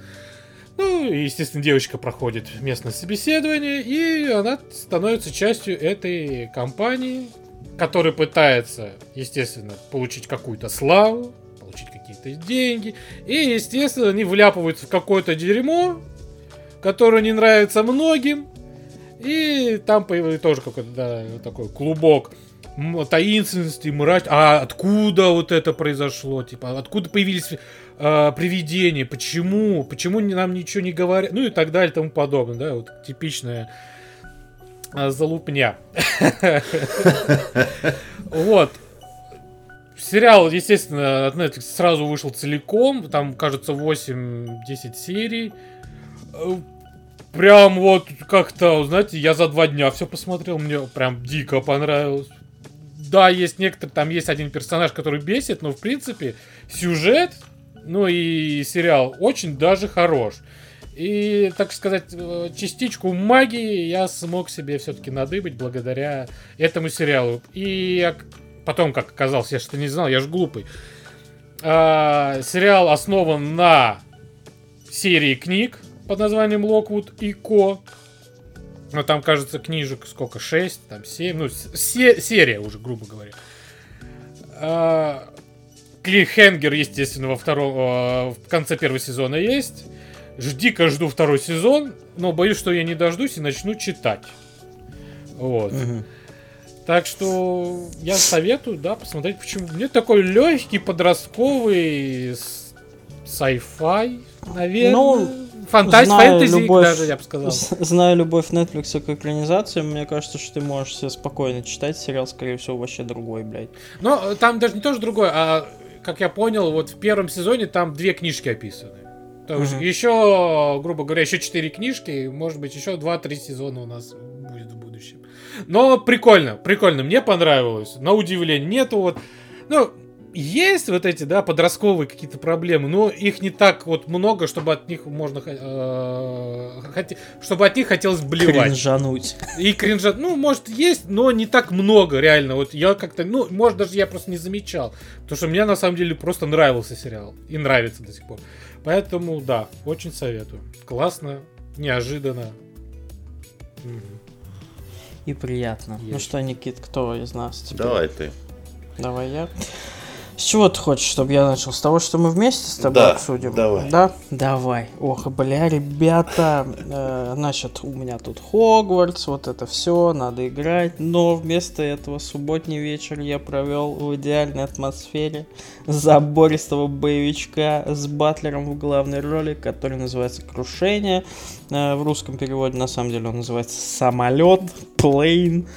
Ну, естественно, девочка проходит местное собеседование, и она становится частью этой компании, который пытается, естественно, получить какую-то славу, получить какие-то деньги. И, естественно, они вляпываются в какое-то дерьмо, которое не нравится многим. И там появился тоже какой-то да, такой клубок таинственности, мрать. А откуда вот это произошло? Типа, откуда появились э, привидения? Почему? Почему нам ничего не говорят? Ну и так далее и тому подобное. Да, вот типичная э, залупня. Вот. Сериал, естественно, от Netflix сразу вышел целиком. Там, кажется, 8-10 серий. Прям вот как-то, знаете, я за два дня все посмотрел. Мне прям дико понравилось да, есть некоторые, там есть один персонаж, который бесит, но в принципе сюжет, ну и сериал очень даже хорош. И, так сказать, э, частичку магии я смог себе все-таки надыбать благодаря этому сериалу. И потом, как оказалось, я что не знал, я же глупый. А, сериал основан на серии книг под названием Локвуд и Ко. Ну, там, кажется, книжек сколько? 6, там 7. Ну, се- серия уже, грубо говоря. А, Клиффхенгер, естественно, во втором, а, в конце первого сезона есть. Жди-ка жду второй сезон, но боюсь, что я не дождусь и начну читать. Вот. Угу. Так что я советую, да, посмотреть, почему. Мне такой легкий подростковый sci-fi, наверное. Ну, Фантазия, фэнтези любовь, даже, я бы сказал. Знаю любовь Netflix к экранизации, мне кажется, что ты можешь себе спокойно читать сериал, скорее всего, вообще другой, блядь. Но там даже не тоже другой, а, как я понял, вот в первом сезоне там две книжки описаны. То есть угу. еще, грубо говоря, еще четыре книжки, может быть, еще два-три сезона у нас будет в будущем. Но прикольно, прикольно, мне понравилось. На удивление, нету вот... Ну, есть вот эти, да, подростковые какие-то проблемы, но их не так вот много, чтобы от них можно, э, чтобы от них хотелось блевать. Кринжануть. И кринжа, ну, может, есть, но не так много, реально. Вот я как-то, ну, может, даже я просто не замечал. Потому что мне, на самом деле, просто нравился сериал. И нравится до сих пор. Поэтому, да, очень советую. Классно, неожиданно. И приятно. Ну есть. Ну что, Никит, кто из нас теперь? Давай ты. Давай я. С чего ты хочешь, чтобы я начал? С того, что мы вместе с тобой да, обсудим? давай. Да? Давай. Ох, бля, ребята, э, значит, у меня тут Хогвартс, вот это все, надо играть, но вместо этого субботний вечер я провел в идеальной атмосфере забористого боевичка с Батлером в главной роли, который называется «Крушение». Э, в русском переводе, на самом деле, он называется «Самолет», «Плейн».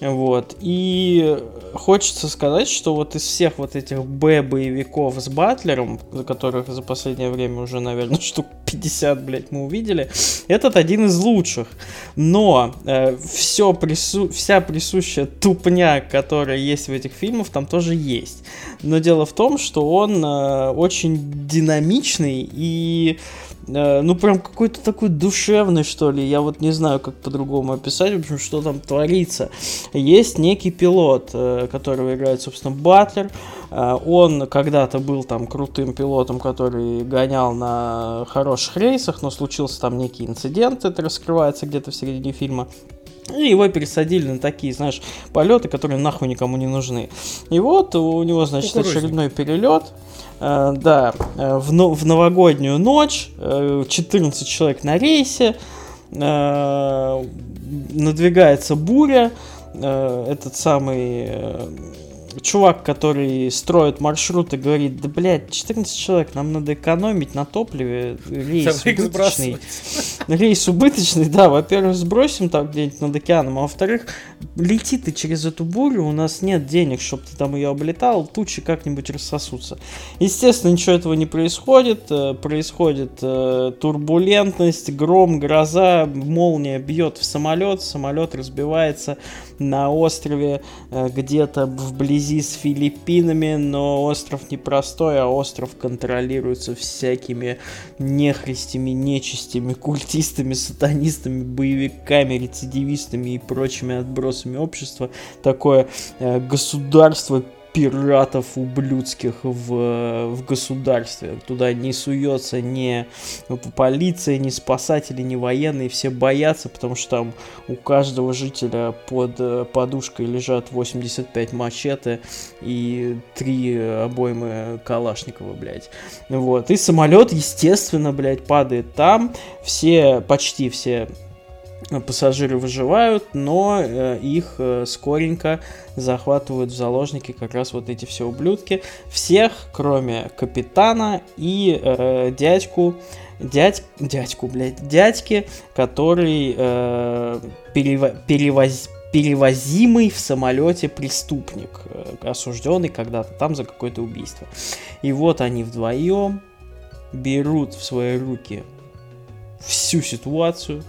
Вот. И хочется сказать, что вот из всех вот этих Б-боевиков с Батлером, которых за последнее время уже, наверное, штук 50, блядь, мы увидели, этот один из лучших. Но э, все прису... вся присущая тупня, которая есть в этих фильмах, там тоже есть. Но дело в том, что он э, очень динамичный и ну, прям какой-то такой душевный, что ли. Я вот не знаю, как по-другому описать, в общем, что там творится. Есть некий пилот, э, которого играет, собственно, Батлер. Э, он когда-то был там крутым пилотом, который гонял на хороших рейсах, но случился там некий инцидент, это раскрывается где-то в середине фильма. И его пересадили на такие, знаешь, полеты, которые нахуй никому не нужны. И вот у него, значит, очередной перелет. Э, да, э, в, в новогоднюю ночь, э, 14 человек на рейсе, э, надвигается буря, э, этот самый э, чувак, который строит маршруты, говорит, да, блядь, 14 человек, нам надо экономить на топливе, рейс убыточный. Рейс убыточный, да, во-первых, сбросим там где-нибудь над океаном, а во-вторых, лети ты через эту бурю, у нас нет денег, чтобы ты там ее облетал, тучи как-нибудь рассосутся. Естественно, ничего этого не происходит, э, происходит э, турбулентность, гром, гроза, молния бьет в самолет, самолет разбивается на острове э, где-то вблизи с Филиппинами, но остров не простой, а остров контролируется всякими нехристями, нечистями, культистами, сатанистами, боевиками, рецидивистами и прочими отбросами общества. Такое э, государство пиратов ублюдских в, в государстве. Туда не суется ни полиция, ни спасатели, ни военные. Все боятся, потому что там у каждого жителя под э, подушкой лежат 85 мачете и три обоймы Калашникова, блядь. Вот. И самолет, естественно, блядь, падает там. Все, почти все пассажиры выживают, но э, их э, скоренько захватывают в заложники как раз вот эти все ублюдки. Всех, кроме капитана и э, дядьку, дядь, дядьку, блядь, дядьки, который э, перево, перевоз, перевозимый в самолете преступник, э, осужденный когда-то там за какое-то убийство. И вот они вдвоем берут в свои руки всю ситуацию,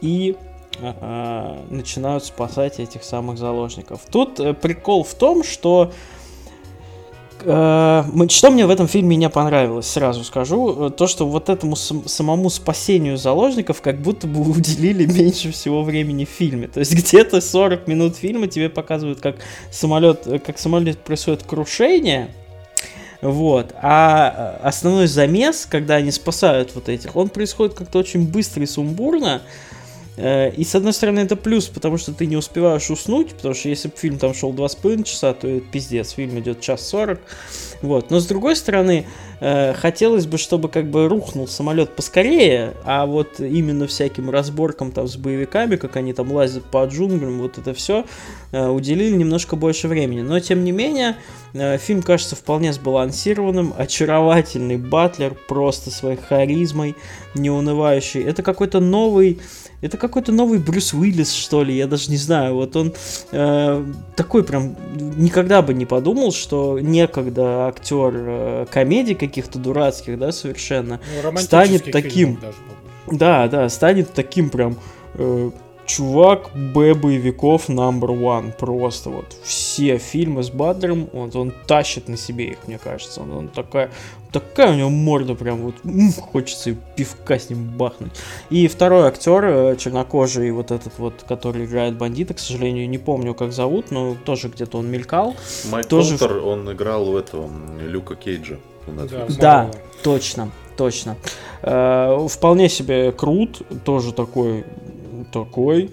и э, начинают спасать этих самых заложников. Тут э, прикол в том, что э, что мне в этом фильме не понравилось, сразу скажу, то, что вот этому самому спасению заложников как будто бы уделили меньше всего времени в фильме. То есть где-то 40 минут фильма тебе показывают, как самолет, как самолет происходит крушение, вот. А основной замес, когда они спасают вот этих, он происходит как-то очень быстро и сумбурно. Э, и с одной стороны это плюс, потому что ты не успеваешь уснуть, потому что если бы фильм там шел 2,5 часа, то это пиздец, фильм идет час 40. Вот. Но с другой стороны, э, хотелось бы, чтобы как бы рухнул самолет поскорее, а вот именно всяким разборкам там с боевиками, как они там лазят по джунглям, вот это все, э, уделили немножко больше времени. Но тем не менее, фильм кажется вполне сбалансированным, очаровательный Батлер, просто своей харизмой, неунывающий. Это какой-то новый это какой-то новый Брюс Уиллис, что ли, я даже не знаю. Вот он э, такой прям никогда бы не подумал, что некогда актер э, комедий каких-то дурацких, да, совершенно, ну, станет таким. Даже, да, да, станет таким прям э, чувак Б боевиков number one. Просто вот все фильмы с Бадром, он, он тащит на себе их, мне кажется. Он, он такая, такая у него морда прям вот, м, хочется пивка с ним бахнуть. И второй актер, э, чернокожий, вот этот вот, который играет бандита, к сожалению, не помню, как зовут, но тоже где-то он мелькал. Майк тоже... Колтер, он играл в этого Люка Кейджа. Да, да точно, точно. Э, вполне себе крут, тоже такой такой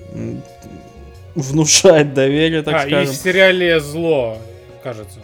внушает доверие, так а, скажем. и в сериале «Зло», кажется.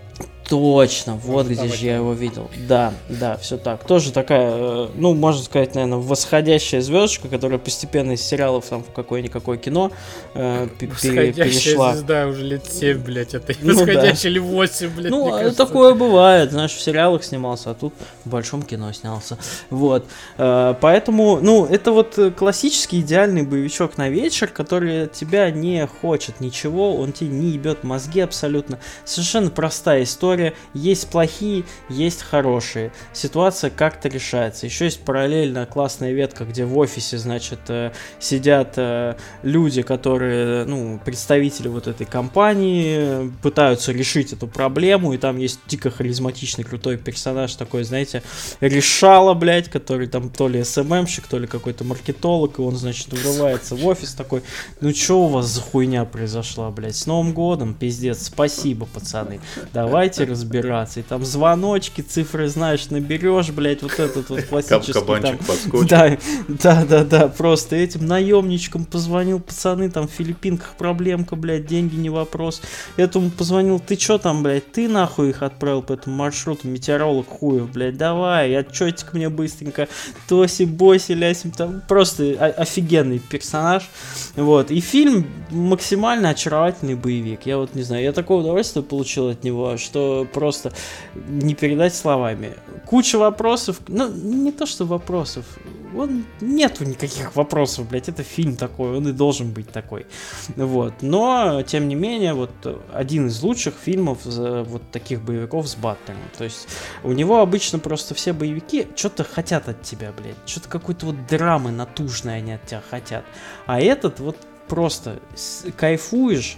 Точно, вот где же я его видел. Да, да, все так. Тоже такая, э, ну, можно сказать, наверное, восходящая звездочка, которая постепенно из сериалов там в какое-никакое кино э, перешла. звезда уже лет 7, блядь, это ну, восходящая да. или 8, блядь. Ну, а такое бывает, знаешь, в сериалах снимался, а тут в большом кино снялся. Вот. Э, поэтому, ну, это вот классический идеальный боевичок на вечер, который тебя не хочет ничего, он тебе не ебет мозги абсолютно. Совершенно простая история история. Есть плохие, есть хорошие. Ситуация как-то решается. Еще есть параллельно классная ветка, где в офисе, значит, э, сидят э, люди, которые, ну, представители вот этой компании, пытаются решить эту проблему, и там есть дико харизматичный, крутой персонаж такой, знаете, решала, блядь, который там то ли СММщик, то ли какой-то маркетолог, и он, значит, врывается в офис такой, ну что у вас за хуйня произошла, блядь, с Новым годом, пиздец, спасибо, пацаны, давайте разбираться. И там звоночки, цифры, знаешь, наберешь, блядь, вот этот вот классический. Кабанчик там, да, да, да, да, просто этим наемничкам позвонил, пацаны, там в Филиппинках проблемка, блядь, деньги не вопрос. Этому позвонил, ты чё там, блядь, ты нахуй их отправил по этому маршруту, метеоролог хуев, блядь, давай, отчетик мне быстренько, тоси, боси, лясим, там просто офигенный персонаж, вот, и фильм максимально очаровательный боевик, я вот не знаю, я такое удовольствие получил от него, что просто не передать словами. Куча вопросов, ну, не то что вопросов, он нету никаких вопросов, блядь, это фильм такой, он и должен быть такой. Вот, но, тем не менее, вот один из лучших фильмов вот таких боевиков с Баттером. То есть у него обычно просто все боевики что-то хотят от тебя, блядь, что-то какой-то вот драмы натужной они от тебя хотят. А этот вот просто кайфуешь,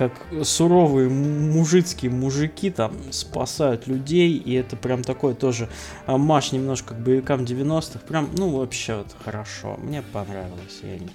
как суровые мужицкие мужики там спасают людей, и это прям такой тоже амаш немножко к боевикам 90-х. Прям, ну, вообще вот хорошо. Мне понравилось. Я не,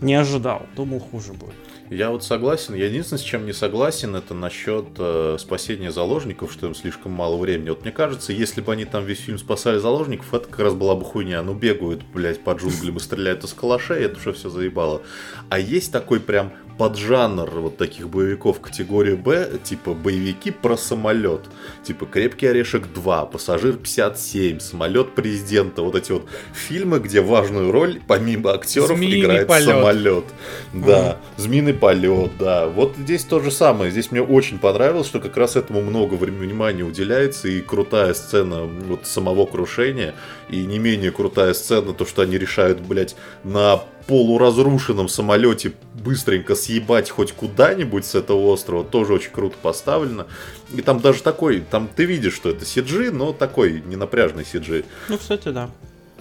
не ожидал. Думал, хуже будет. Я вот согласен. Я единственное, с чем не согласен, это насчет э, спасения заложников, что им слишком мало времени. Вот мне кажется, если бы они там весь фильм спасали заложников, это как раз была бы хуйня. Ну, бегают, блядь, по джунглям и стреляют из калашей, это уже все заебало. А есть такой прям поджанр вот таких боевиков категории Б, типа боевики про самолет. Типа «Крепкий орешек 2», «Пассажир 57», «Самолет президента». Вот эти вот фильмы, где важную роль, помимо актеров, Змеиный играет полет. самолет. Да, mm. «Змеиный полет», да. Вот здесь то же самое. Здесь мне очень понравилось, что как раз этому много внимания уделяется, и крутая сцена вот самого крушения, и не менее крутая сцена, то, что они решают, блядь, на полуразрушенном самолете быстренько съебать хоть куда-нибудь с этого острова, тоже очень круто поставлено. И там даже такой, там ты видишь, что это CG, но такой ненапряжный CG. Ну, кстати, да.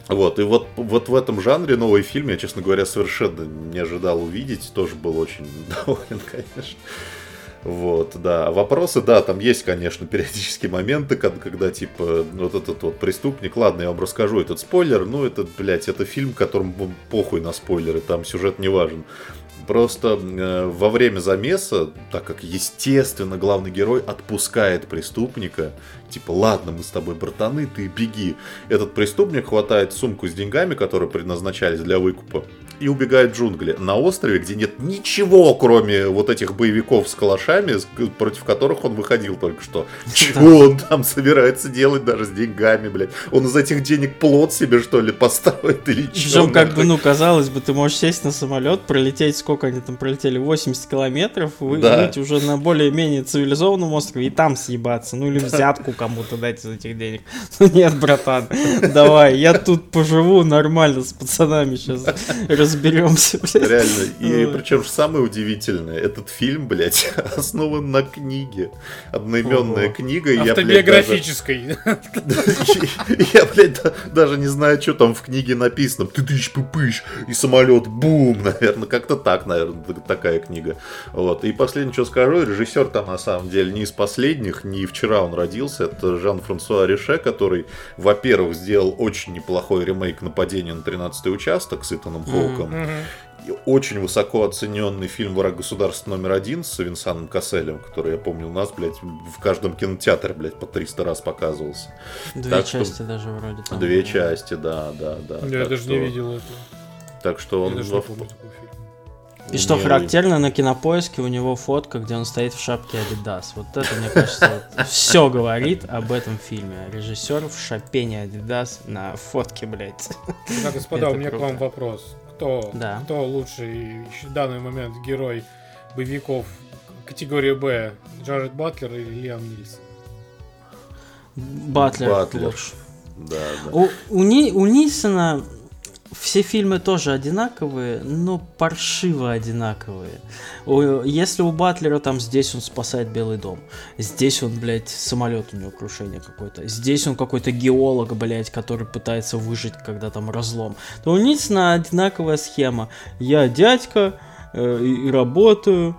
Вот, и вот, вот в этом жанре новый фильм я, честно говоря, совершенно не ожидал увидеть. Тоже был очень доволен, конечно. Вот, да. Вопросы, да, там есть, конечно, периодические моменты, когда, когда типа, вот этот вот преступник, ладно, я вам расскажу этот спойлер, ну, это, блядь, это фильм, которому похуй на спойлеры, там сюжет не важен. Просто э, во время замеса, так как, естественно, главный герой отпускает преступника, типа, ладно, мы с тобой братаны, ты беги. Этот преступник хватает сумку с деньгами, которые предназначались для выкупа, и убегает в джунгли. На острове, где нет ничего, кроме вот этих боевиков с калашами, против которых он выходил только что. Чего он там собирается делать даже с деньгами, блядь? Он из этих денег плод себе, что ли, поставит или что? Причем, как бы, ну, казалось бы, ты можешь сесть на самолет, пролететь, сколько они там пролетели, 80 километров, вы, да. выйти уже на более-менее цивилизованном острове и там съебаться, ну, или взятку кому-то дать из этих денег. Ну, нет, братан, давай, я тут поживу нормально с пацанами сейчас разберемся, блядь. Реально. И причем самое удивительное, этот фильм, блядь, основан на книге. Одноименная книга. Автобиографической. Я, блядь, даже не знаю, что там в книге написано. Ты тысяч пыпыш, и самолет, бум, наверное. Как-то так, наверное, такая книга. Вот. И последнее, что скажу, режиссер там на самом деле не из последних, не вчера он родился. Это Жан-Франсуа Рише, который, во-первых, сделал очень неплохой ремейк нападения на 13-й участок с Итаном Хоуком Mm-hmm. Очень высоко оцененный фильм «Враг государства номер один» с Винсаном Касселем, который, я помню, у нас, блядь, в каждом кинотеатре, блядь, по 300 раз показывался. Две так части что... даже вроде там. Две было. части, да, да, да. Я так даже что... не видел этого. Так что он... Я даже не помню такой фильм. И что характерно, на кинопоиске у него фотка, где он стоит в шапке Adidas. Вот это, мне кажется, все говорит об этом фильме. Режиссер в шапене Adidas на фотке, блядь. Да, господа, у меня к вам вопрос кто, да. кто лучший в данный момент герой боевиков категории Б, Джаред Батлер или Лиам Нильсон? Батлер, Батлер. лучше. Да, да. У, у, Ни, у Нильсона все фильмы тоже одинаковые, но паршиво одинаковые. Если у Батлера там здесь он спасает Белый дом, здесь он, блядь, самолет у него крушение какое-то, здесь он какой-то геолог, блядь, который пытается выжить, когда там разлом, то у Нильсона одинаковая схема. Я дядька, Э, и работаю,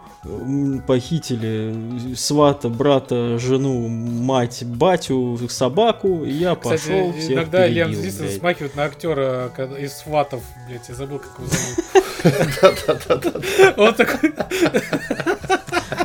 похитили свата, брата, жену, мать, батю, собаку, и я Кстати, пошел всех иногда Лем Зисон смахивает на актера из сватов, блядь, я забыл, как его зовут. Он такой...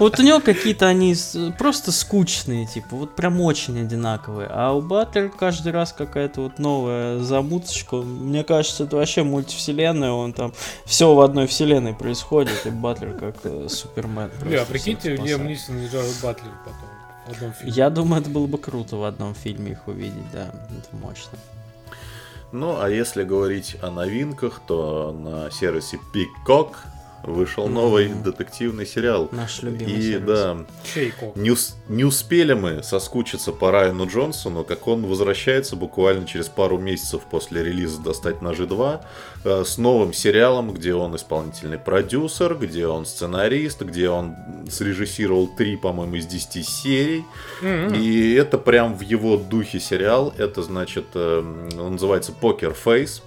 Вот у него какие-то они просто скучные, типа, вот прям очень одинаковые. А у Батлера каждый раз какая-то вот новая замуточка. Мне кажется, это вообще мультивселенная, он там все в одной вселенной происходит, и Батлер как э, Супермен. Бля, прикиньте, Лиам Нисон и Джаред Батлер потом. В одном фильме. Я думаю, это было бы круто в одном фильме их увидеть, да, это мощно. Ну, а если говорить о новинках, то на сервисе Peacock вышел mm-hmm. новый детективный сериал. Наш любимый И сервис. да, не, не успели мы соскучиться по Райану Джонсону, как он возвращается буквально через пару месяцев после релиза «Достать ножи 2» э, с новым сериалом, где он исполнительный продюсер, где он сценарист, где он срежиссировал три, по-моему, из 10 серий. Mm-hmm. И это прям в его духе сериал. Это, значит, э, он называется «Покер Фейс».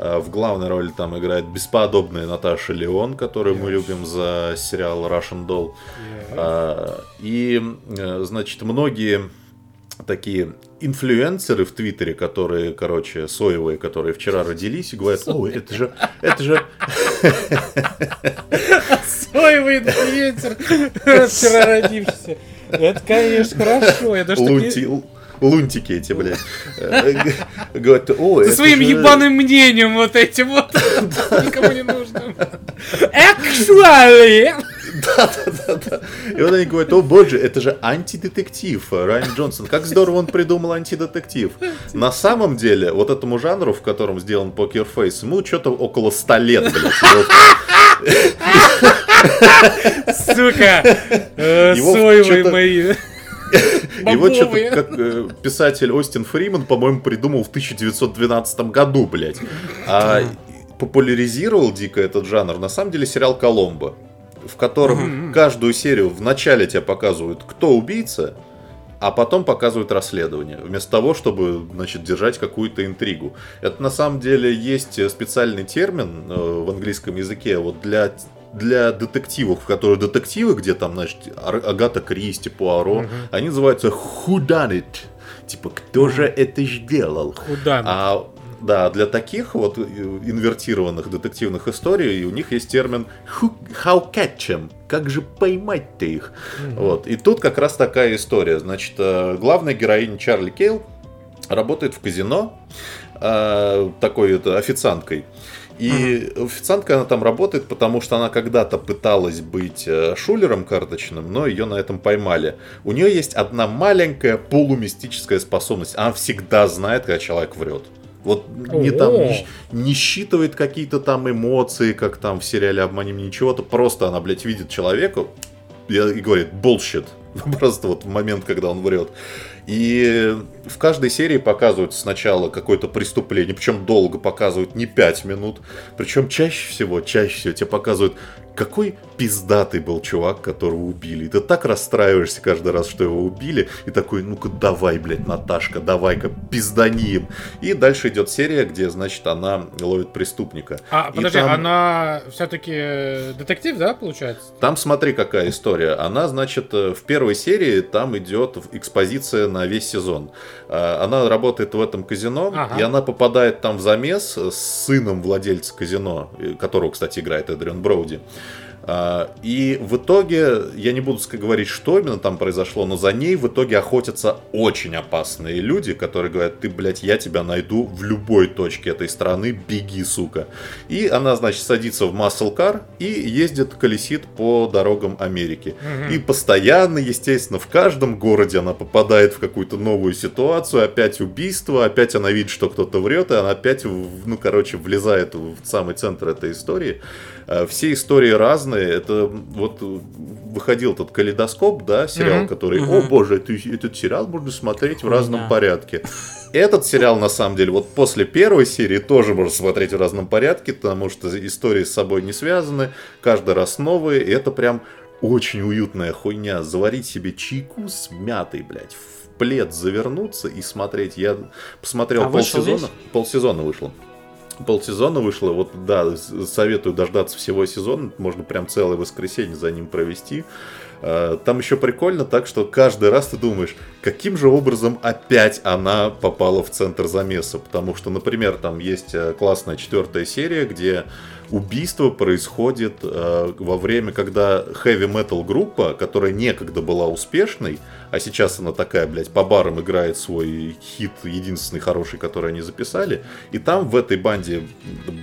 Э, в главной роли там играет бесподобная Наташа Леон, которую yes. мы любим за сериал Russian Doll. Yeah. И, э, значит, многие такие инфлюенсеры в Твиттере, которые, короче, соевые, которые вчера родились и говорят, ой, это же, это же... Соевый инфлюенсер, вчера родившийся. Это, конечно, хорошо. Я даже Лунти, лунтики эти, блядь. Э, говорят, о, Со своим ебаным мнением вот этим вот. Никому не нужно. Actually! Да, да, да, да. И вот они говорят, о боже, это же антидетектив Райан Джонсон. Как здорово он придумал антидетектив. На самом деле, вот этому жанру, в котором сделан Покер Фейс, ему что-то около ста лет, блядь. Сука! Э, соевые мои. Его что-то как э, писатель Остин Фриман, по-моему, придумал в 1912 году, блядь. А популяризировал дико этот жанр, на самом деле, сериал «Коломбо», в котором каждую серию в начале тебе показывают, кто убийца, а потом показывают расследование, вместо того, чтобы, значит, держать какую-то интригу. Это на самом деле есть специальный термин э, в английском языке вот для для детективов, в которые детективы, где там, значит, Агата Кристи, Пуаро, угу. они называются who done it. Типа, кто же это сделал? А да, для таких вот э, инвертированных детективных историй у них есть термин who, how catch them, как же поймать-то их. mm Вот. И тут как раз такая история. Значит, э, главная героиня Чарли Кейл работает в казино, э, такой это официанткой. И угу. официантка она там работает, потому что она когда-то пыталась быть э, шулером карточным, но ее на этом поймали. У нее есть одна маленькая полумистическая способность. Она всегда знает, когда человек врет. Вот не там не, не считывает какие-то там эмоции, как там в сериале «Обмани меня» ничего-то. Просто она, блядь, видит человека и говорит «bullshit». Просто вот в момент, когда он врет. И в каждой серии показывают сначала какое-то преступление, причем долго показывают, не 5 минут. Причем чаще всего, чаще всего тебе показывают какой пиздатый был чувак, которого убили. И ты так расстраиваешься каждый раз, что его убили, и такой, ну-ка давай, блядь, Наташка, давай-ка пиздани им. И дальше идет серия, где, значит, она ловит преступника. А, и подожди, там... она все-таки детектив, да, получается? Там смотри, какая история. Она, значит, в первой серии там идет экспозиция на весь сезон. А, она работает в этом казино, ага. и она попадает там в замес с сыном владельца казино, которого, кстати, играет Эдриан Броуди. И в итоге, я не буду говорить, что именно там произошло, но за ней в итоге охотятся очень опасные люди, которые говорят, ты, блядь, я тебя найду в любой точке этой страны, беги, сука. И она, значит, садится в маслкар и ездит, колесит по дорогам Америки. Угу. И постоянно, естественно, в каждом городе она попадает в какую-то новую ситуацию, опять убийство, опять она видит, что кто-то врет, и она опять, ну, короче, влезает в самый центр этой истории. А, все истории разные. Это вот выходил тот калейдоскоп, да, сериал, mm-hmm. который, mm-hmm. о боже, это, этот сериал можно смотреть в разном yeah. порядке. Этот сериал, на самом деле, вот после первой серии тоже можно смотреть в разном порядке, потому что истории с собой не связаны, каждый раз новые, и это прям очень уютная хуйня. Заварить себе чайку с мятой, блядь, в плед завернуться и смотреть. Я посмотрел а полсезона. Полсезона вышло полсезона вышло. Вот да, советую дождаться всего сезона. Можно прям целое воскресенье за ним провести. А, там еще прикольно так, что каждый раз ты думаешь, каким же образом опять она попала в центр замеса. Потому что, например, там есть э, классная четвертая серия, где убийство происходит э, во время, когда хэви-метал группа, которая некогда была успешной, а сейчас она такая, блядь, по барам играет свой хит, единственный хороший, который они записали, и там в этой банде,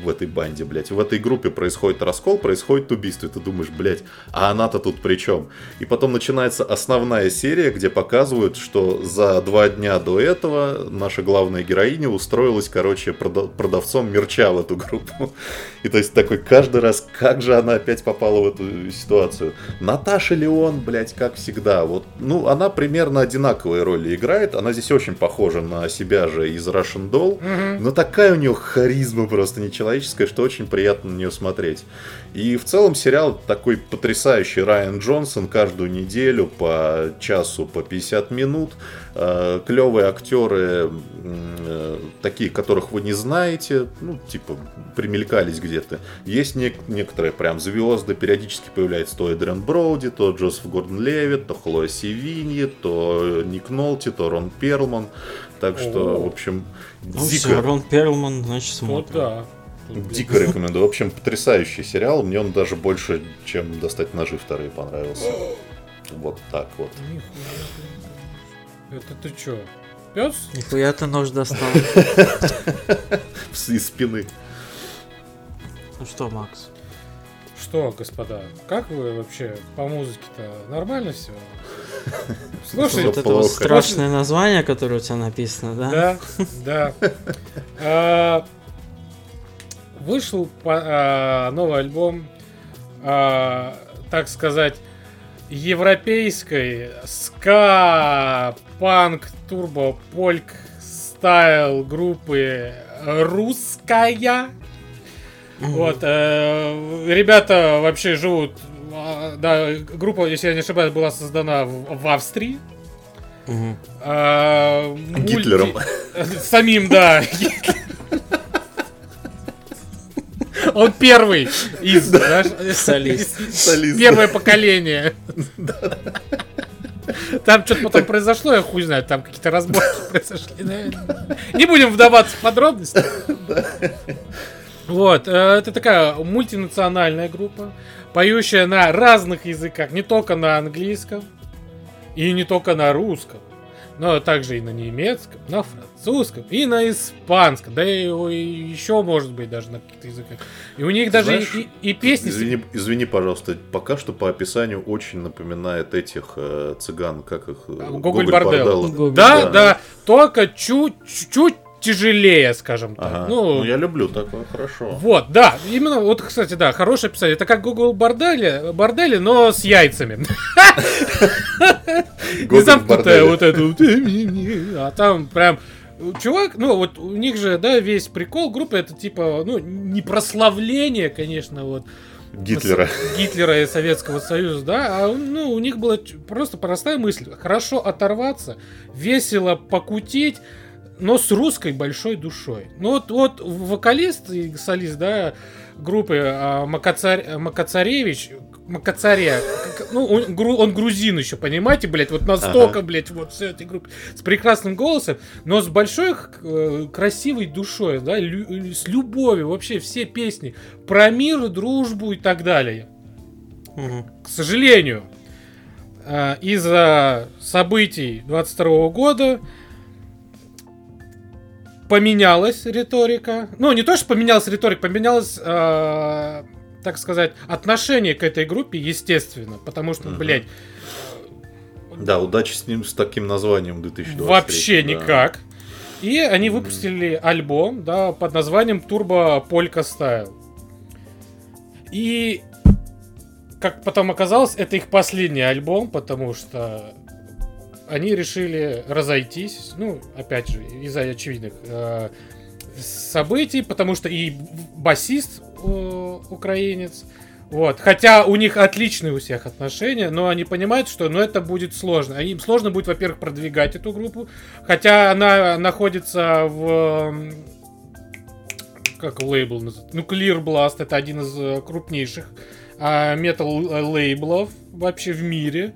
в этой банде, блядь, в этой группе происходит раскол, происходит убийство, и ты думаешь, блядь, а она-то тут при чем? И потом начинается основная серия, где показывают, что за два дня до этого наша главная героиня устроилась, короче, продавцом мерча в эту группу. И то есть такой каждый раз, как же она опять попала в эту ситуацию. Наташа Леон, блядь, как всегда. Вот, ну, она примерно одинаковые роли играет. Она здесь очень похожа на себя же из Russian Doll. Угу. Но такая у нее харизма просто нечеловеческая, что очень приятно на нее смотреть. И в целом сериал такой потрясающий. Райан Джонсон каждую неделю по часу, по 50 минут. Э, клевые актеры, э, такие, которых вы не знаете, ну, типа, примелькались где-то. Есть не- некоторые прям звезды, периодически появляется то Эдриан Броуди, то Джозеф Гордон Левит, то Хлоя Севиньи, то Ник Нолти, то Рон Перлман. Так что, О. в общем, ну, дико... Все, Рон Перлман, значит, смотрим. Ну, да. Дико рекомендую. В общем, потрясающий сериал. Мне он даже больше, чем «Достать ножи» вторые понравился. Вот так вот. Это ты чё? Пес? Нихуя ты нож достал. Из спины. Ну что, Макс? Что, господа, как вы вообще по музыке-то? Нормально все? Слушай, вот это вот страшное название, которое у тебя написано, да? Да, да. А, вышел а, новый альбом, а, так сказать, европейской ска панк турбо польк стайл группы русская вот, э, ребята вообще живут, э, да, группа, если я не ошибаюсь, была создана в, в Австрии. Угу. Э, Гитлером. Мульти... Самим, да. Он первый из, знаешь, солист. солист. Первое поколение. Там что-то потом произошло, я хуй знаю, там какие-то разборки произошли. Не будем вдаваться в подробности. Вот, э, это такая мультинациональная группа, поющая на разных языках, не только на английском и не только на русском, но также и на немецком, на французском и на испанском, да и еще может быть даже на каких-то языках. И у них даже Знаешь, и, и песни. Извини, извини, пожалуйста, пока что по описанию очень напоминает этих э, цыган, как их. Э, Гоголь Бордел. Да, да, да, только чуть-чуть тяжелее, скажем так. Ага. Ну, ну, я люблю такое, хорошо. Вот, да, именно, вот, кстати, да, хорошее описание. Это как Google бордели, бордели, но с яйцами. Не замкнутая вот это а там прям чувак, ну вот у них же, да, весь прикол группы это типа, ну, не прославление, конечно, вот. Гитлера. Гитлера и Советского Союза, да, а ну, у них была просто простая мысль. Хорошо оторваться, весело покутить, но с русской большой душой. Ну вот, вот вокалист и солист, да, группы а, Макацар... Макацаревич, Макацаря, ну, он, он грузин еще, понимаете, блядь, вот настолько, ага. блядь, вот все эти группы, с прекрасным голосом, но с большой э, красивой душой, да, лю, с любовью, вообще все песни про мир, дружбу и так далее. Угу. К сожалению, э, из-за событий 22 года поменялась риторика. Ну, не то, что поменялась риторика, поменялась, э, так сказать, отношение к этой группе, естественно. Потому что, угу. блядь... Да, удачи с ним, с таким названием 2023. Вообще да. никак. И они выпустили альбом, да, под названием Turbo Polka Style. И, как потом оказалось, это их последний альбом, потому что они решили разойтись, ну, опять же, из-за очевидных э, событий, потому что и басист украинец, вот. Хотя у них отличные у всех отношения, но они понимают, что ну, это будет сложно. Им сложно будет, во-первых, продвигать эту группу, хотя она находится в... Как лейбл называется? Ну, Clear Blast это один из э, крупнейших метал э, лейблов вообще в мире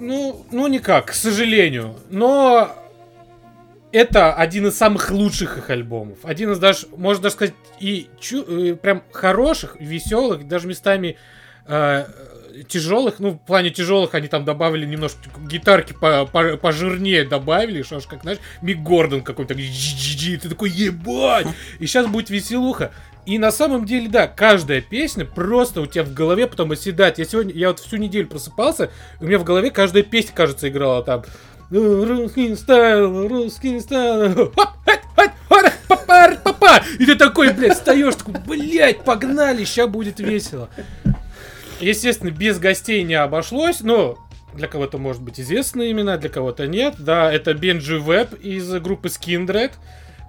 ну, ну никак, к сожалению. Но это один из самых лучших их альбомов. Один из даже, можно даже сказать, и чу, э, прям хороших, веселых, даже местами э, тяжелых. Ну, в плане тяжелых они там добавили немножко гитарки по, по, пожирнее добавили, что ж, как, знаешь, Мик Гордон какой-то. Ты такой, ебать! И сейчас будет веселуха. И на самом деле, да, каждая песня просто у тебя в голове потом оседает. Я сегодня, я вот всю неделю просыпался, у меня в голове каждая песня, кажется, играла там. Русский style, русский style. И ты такой, блядь, встаешь, такой, блядь, погнали, сейчас будет весело. Естественно, без гостей не обошлось, но для кого-то может быть известны имена, для кого-то нет. Да, это Бенджи Веб из группы Skindred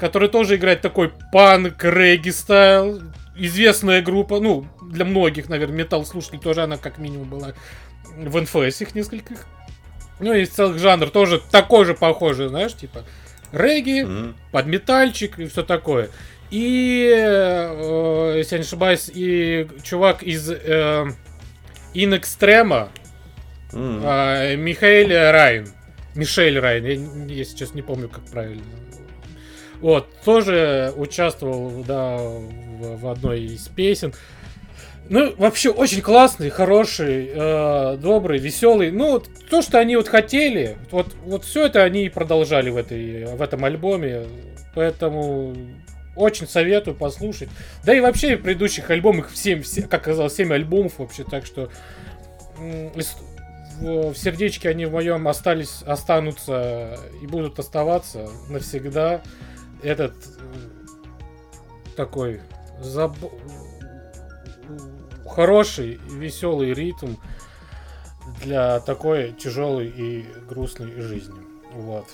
который тоже играет такой панк, регги style. Известная группа, ну, для многих, наверное, металл слушателей тоже она как минимум была в НФС их нескольких. Ну, и целых жанр тоже такой же похожий, знаешь, типа регги, mm-hmm. под метальчик и все такое. И, э, если я не ошибаюсь, и чувак из э, In Extrema, mm. э, Михаил Райн. Мишель Райн, я, я сейчас не помню, как правильно. Вот, тоже участвовал, да, в, в одной из песен. Ну, вообще очень классный, хороший, э, добрый, веселый. Ну, то, что они вот хотели, вот, вот все это они и продолжали в, этой, в этом альбоме. Поэтому очень советую послушать. Да и вообще в предыдущих альбомах 7, как казалось, 7 альбомов вообще, так что в сердечке они в моем остались, останутся и будут оставаться навсегда. Этот такой заб... хороший, веселый ритм для такой тяжелой и грустной жизни. Вот.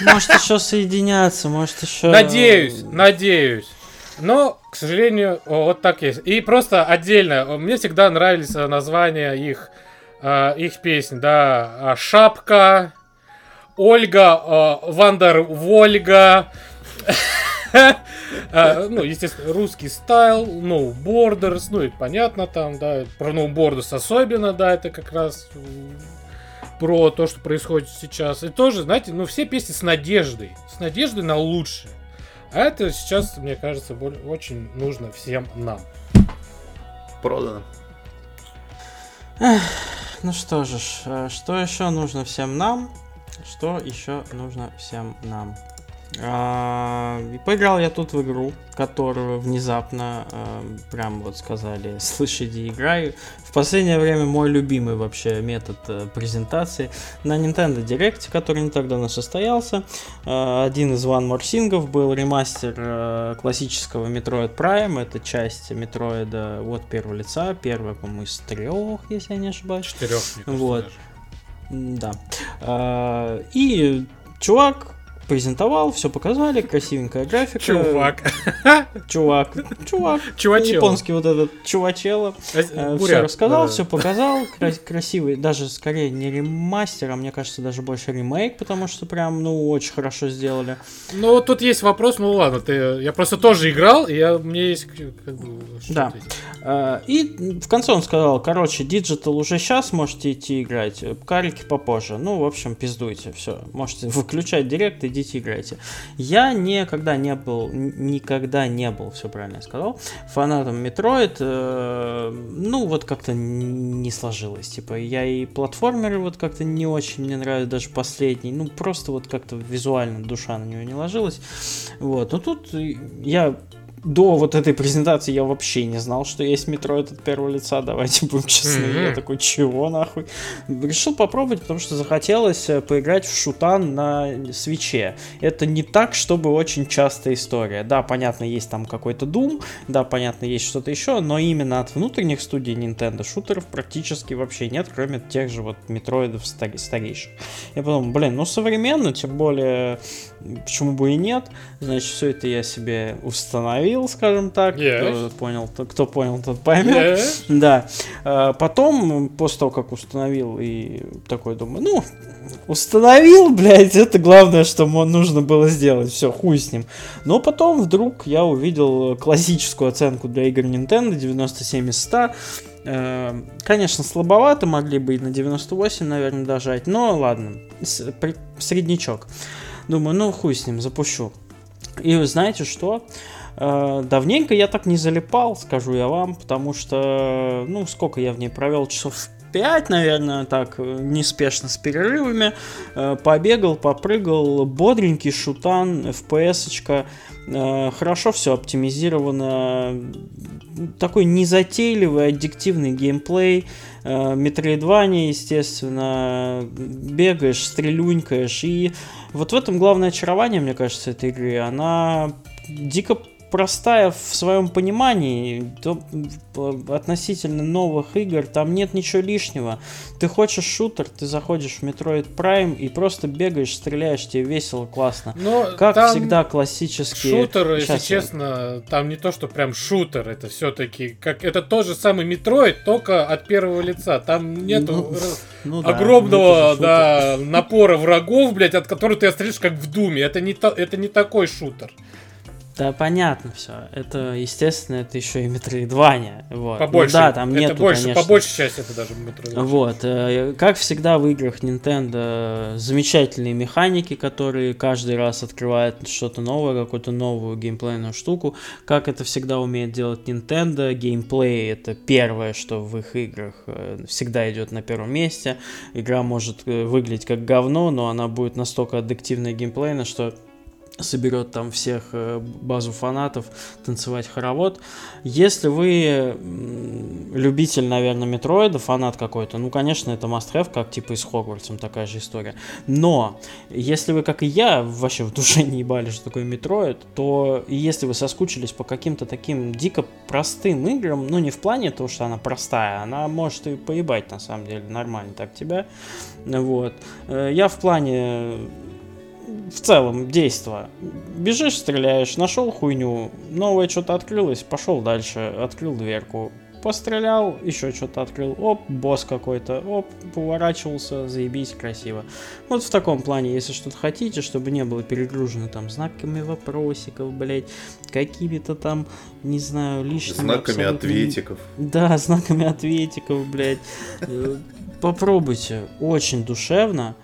Может еще соединяться, может еще... Надеюсь, надеюсь. Но, к сожалению, вот так есть. И просто отдельно, мне всегда нравились названия их, э, их песен, да, а, Шапка, Ольга, э, Вандер Вольга, ну, естественно, русский style, No Borders, ну, и понятно там, да, про No Borders особенно, да, это как раз про то, что происходит сейчас. И тоже, знаете, ну, все песни с надеждой, с надеждой на лучшее. А это сейчас, мне кажется, очень нужно всем нам. Продано. ну что же, э, что еще нужно всем нам? Что еще нужно всем нам? А, поиграл я тут в игру, которую внезапно а, прям вот сказали, слышь, иди играй. В последнее время мой любимый вообще метод а, презентации на Nintendo Direct, который не так давно состоялся. А, один из One More Things был ремастер а, классического Metroid Prime. Это часть Метроида от первого лица. Первая, по-моему, из трех, если я не ошибаюсь. Четырех, Вот. Да. А, и чувак презентовал, все показали, красивенькая графика. Чувак. Чувак. Чувак. Чувачело. Японский вот этот чувачело. Э, э все рассказал, все показал. Красивый, даже скорее не ремастер, а мне кажется, даже больше ремейк, потому что прям, ну, очень хорошо сделали. Ну, тут есть вопрос, ну ладно, ты, я просто тоже играл, и я, мне есть как бы, Да. Э, и в конце он сказал, короче, Digital уже сейчас можете идти играть, карики попозже. Ну, в общем, пиздуйте, все. Можете выключать директ, иди идите играйте. Я никогда не был, никогда не был, все правильно я сказал, фанатом Metroid. Э, ну, вот как-то не сложилось. Типа, я и платформеры вот как-то не очень мне нравятся, даже последний. Ну, просто вот как-то визуально душа на него не ложилась. Вот, но тут я до вот этой презентации я вообще не знал, что есть метро от первого лица, давайте будем честны. Mm-hmm. Я такой, чего нахуй? Решил попробовать, потому что захотелось э, поиграть в шутан на свече. Это не так, чтобы очень частая история. Да, понятно, есть там какой-то Doom, да, понятно, есть что-то еще, но именно от внутренних студий Nintendo шутеров практически вообще нет, кроме тех же вот метроидов старейших. Я подумал, блин, ну современно, тем более, почему бы и нет. Значит, все это я себе установил скажем так. Yes. Кто понял, кто понял, тот поймет. Yes. Да. А, потом, после того, как установил, и такой думаю, ну, установил, блядь, это главное, что нужно было сделать. Все, хуй с ним. Но потом вдруг я увидел классическую оценку для игр Nintendo 97 из 100. Э, конечно, слабовато, могли бы и на 98, наверное, дожать, но ладно, среднячок. Думаю, ну хуй с ним, запущу. И знаете что? Э, давненько я так не залипал, скажу я вам, потому что, ну, сколько я в ней провел, часов 5, наверное, так, неспешно с перерывами. Э, побегал, попрыгал, бодренький шутан, FPS-очка. Э, хорошо все оптимизировано. Такой незатейливый, аддиктивный геймплей. Метроидвания, естественно. Бегаешь, стрелюнькаешь. И вот в этом главное очарование, мне кажется, этой игры. Она дико простая в своем понимании, то относительно новых игр там нет ничего лишнего. Ты хочешь шутер, ты заходишь в Metroid Prime и просто бегаешь, стреляешь, тебе весело, классно. Но как всегда классический. Шутер, если честно, там не то, что прям шутер, это все-таки как это тот же самый Metroid, только от первого лица. Там нету ну, ну, огромного да, да, напора врагов, блядь, от которых ты стреляешь как в Думе. Это не, то, это не такой шутер. Да, понятно все. Это, естественно, это еще и Metroidvania. Вот. Побольше. Ну, да, там это нету, больше, конечно. по большей части это даже Metroidvania. Вот. э, Как всегда в играх Nintendo замечательные механики, которые каждый раз открывают что-то новое, какую-то новую геймплейную штуку. Как это всегда умеет делать Nintendo. Геймплей это первое, что в их играх э, всегда идет на первом месте. Игра может э, выглядеть как говно, но она будет настолько аддиктивная геймплейно, что соберет там всех э, базу фанатов танцевать хоровод. Если вы любитель, наверное, Метроида, фанат какой-то, ну, конечно, это must have, как типа и с Хогвартсом такая же история. Но, если вы, как и я, вообще в душе не ебали, что такое Метроид, то если вы соскучились по каким-то таким дико простым играм, ну, не в плане того, что она простая, она может и поебать, на самом деле, нормально так тебя, вот. Э, Я в плане в целом действо. Бежишь, стреляешь, нашел хуйню, новое что-то открылось, пошел дальше, открыл дверку, пострелял, еще что-то открыл, оп, босс какой-то, оп, поворачивался, заебись, красиво. Вот в таком плане, если что-то хотите, чтобы не было перегружено там знаками вопросиков, блять, какими-то там, не знаю, лишними... Знаками абсолютно- ответиков. Да, знаками ответиков, блядь. Э, Попробуйте, очень душевно.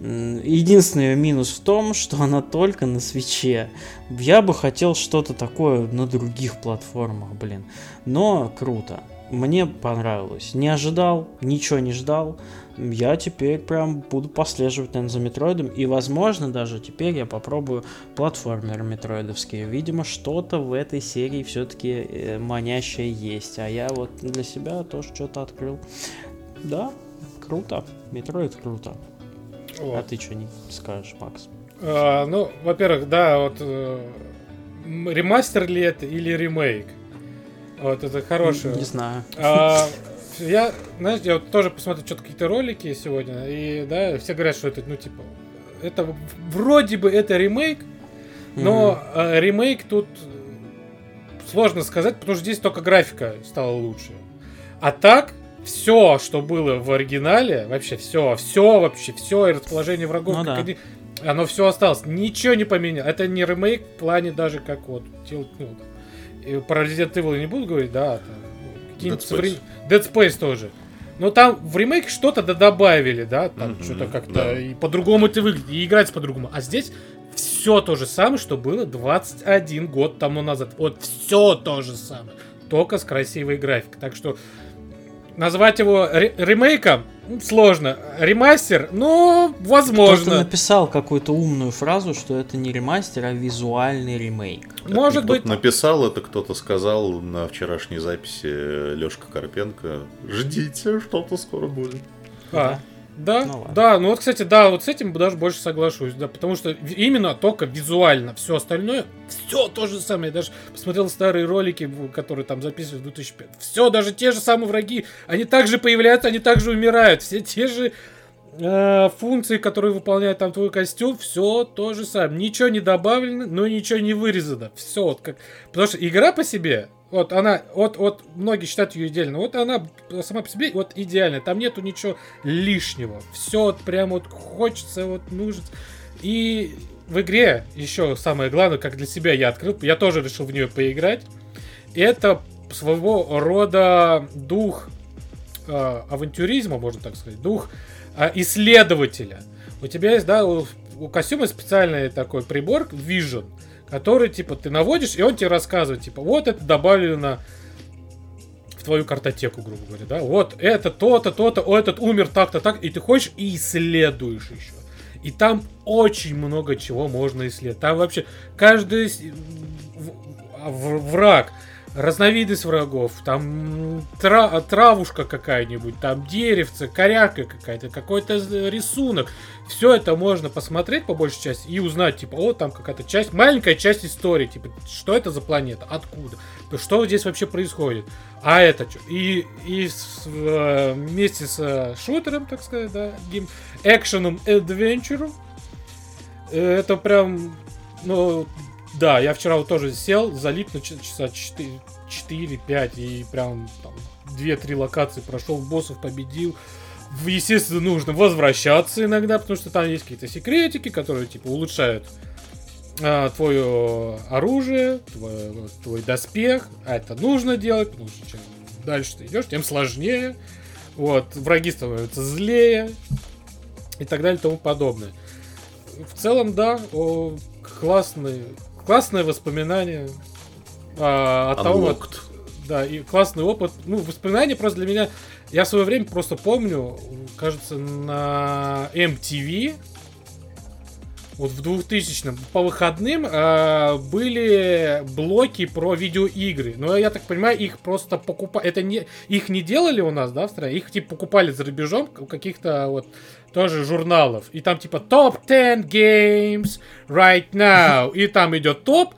Единственный её минус в том, что она только на свече. Я бы хотел что-то такое на других платформах, блин. Но круто. Мне понравилось. Не ожидал, ничего не ждал. Я теперь прям буду послеживать, наверное, за Метроидом. И, возможно, даже теперь я попробую платформеры метроидовские. Видимо, что-то в этой серии все-таки манящее есть. А я вот для себя тоже что-то открыл. Да, круто. Метроид круто. А Вот. ты что не скажешь, Макс? А, ну, во-первых, да, вот э, ремастер ли это или ремейк? Вот это хорошее. Не знаю. А, я, знаешь, я вот тоже посмотрел что-то какие-то ролики сегодня, и да, все говорят, что это, ну, типа, это вроде бы это ремейк, но э, ремейк тут сложно сказать, потому что здесь только графика стала лучше. А так, все, что было в оригинале, вообще все, все вообще, все, и расположение врагов, Ну как да. они- оно все осталось, ничего не поменялось. Это не ремейк в плане даже как вот, ну, про Resident Evil я не буду говорить, да, там, ну, какие-нибудь Dead Space. современ- Dead Space тоже. Но там в ремейк что-то да добавили, да, там Мгм, что-то как-то да. и по-другому это выглядит, и играется по-другому. А здесь все то же самое, что было 21 год тому назад. Вот все то же самое, только с красивой графикой. Так что назвать его ре- ремейком м, сложно. Ремастер, ну, Кто-то возможно. написал какую-то умную фразу, что это не ремастер, а визуальный ремейк. Может Кто-то быть, написал это, кто-то сказал на вчерашней записи Лешка Карпенко. Ждите, что-то скоро будет. А, да, Ну ладно. да, ну вот, кстати, да, вот с этим даже больше соглашусь, да, потому что именно только визуально все остальное, все то же самое. Я даже посмотрел старые ролики, которые там записывали в 2005. Все, даже те же самые враги, они также появляются, они также умирают. Все те же э, функции, которые выполняет там твой костюм, все то же самое. Ничего не добавлено, но ничего не вырезано. Все вот как... Потому что игра по себе, вот она, вот, вот многие считают ее идеальной, вот она сама по себе вот идеальная, там нету ничего лишнего. Все вот прям вот хочется, вот нужно. И в игре еще самое главное, как для себя я открыл, я тоже решил в нее поиграть. Это своего рода дух э, авантюризма, можно так сказать, дух э, исследователя. У тебя есть, да, у, у костюма специальный такой прибор Vision, который, типа, ты наводишь, и он тебе рассказывает, типа, вот это добавлено в твою картотеку, грубо говоря, да, вот это то-то, то-то, о, этот умер так-то, так, и ты ходишь и исследуешь еще. И там очень много чего можно исследовать. Там вообще каждый враг, разновидность врагов, там тра- травушка какая-нибудь, там деревце, коряка какая-то, какой-то рисунок. Все это можно посмотреть по большей части и узнать, типа, о, там какая-то часть, маленькая часть истории, типа, что это за планета, откуда, то что здесь вообще происходит, а это что? И, и с- вместе с шутером, так сказать, да, гейм, экшеном, адвенчуром, э, это прям, ну, да, я вчера вот тоже сел, залип на часа 4-5 и прям там 2-3 локации прошел, боссов победил. Естественно, нужно возвращаться иногда, потому что там есть какие-то секретики, которые типа улучшают а, твое оружие, твой, твой доспех, а это нужно делать, потому что чем дальше ты идешь, тем сложнее. Вот, враги становятся злее и так далее и тому подобное. В целом, да, о, классные, классное воспоминание а, от того, вот, да, и классный опыт. Ну, воспоминания просто для меня, я в свое время просто помню, кажется, на MTV вот в 2000-м по выходным э, были блоки про видеоигры. Но я так понимаю, их просто покупали. Это не их не делали у нас, да, в стране. Их типа покупали за рубежом у каких-то вот тоже журналов. И там типа топ 10 games right now. И там идет топ.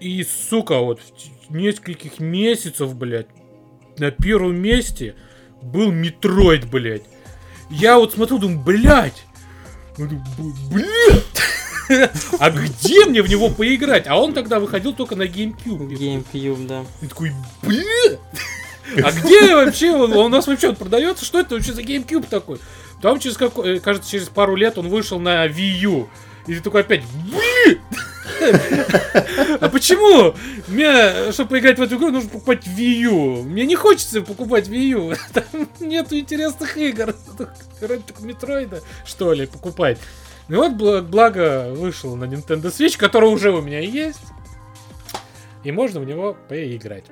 И, сука, вот в нескольких месяцев, блядь, на первом месте был Метроид, блядь. Я вот смотрю, думаю, блядь, Блин! А где мне в него поиграть? А он тогда выходил только на GameCube. GameCube, да. И такой, блин! А где вообще он? У нас вообще он продается? Что это вообще за GameCube такой? Там через какой, э, кажется, через пару лет он вышел на Wii U. И ты такой опять, блин! А почему? Мне, чтобы поиграть в эту игру, нужно покупать Wii U. Мне не хочется покупать Wii U. Там нету интересных игр. Вроде так Метроида, что ли, покупать. Ну вот, благо, вышел на Nintendo Switch, который уже у меня есть. И можно в него поиграть.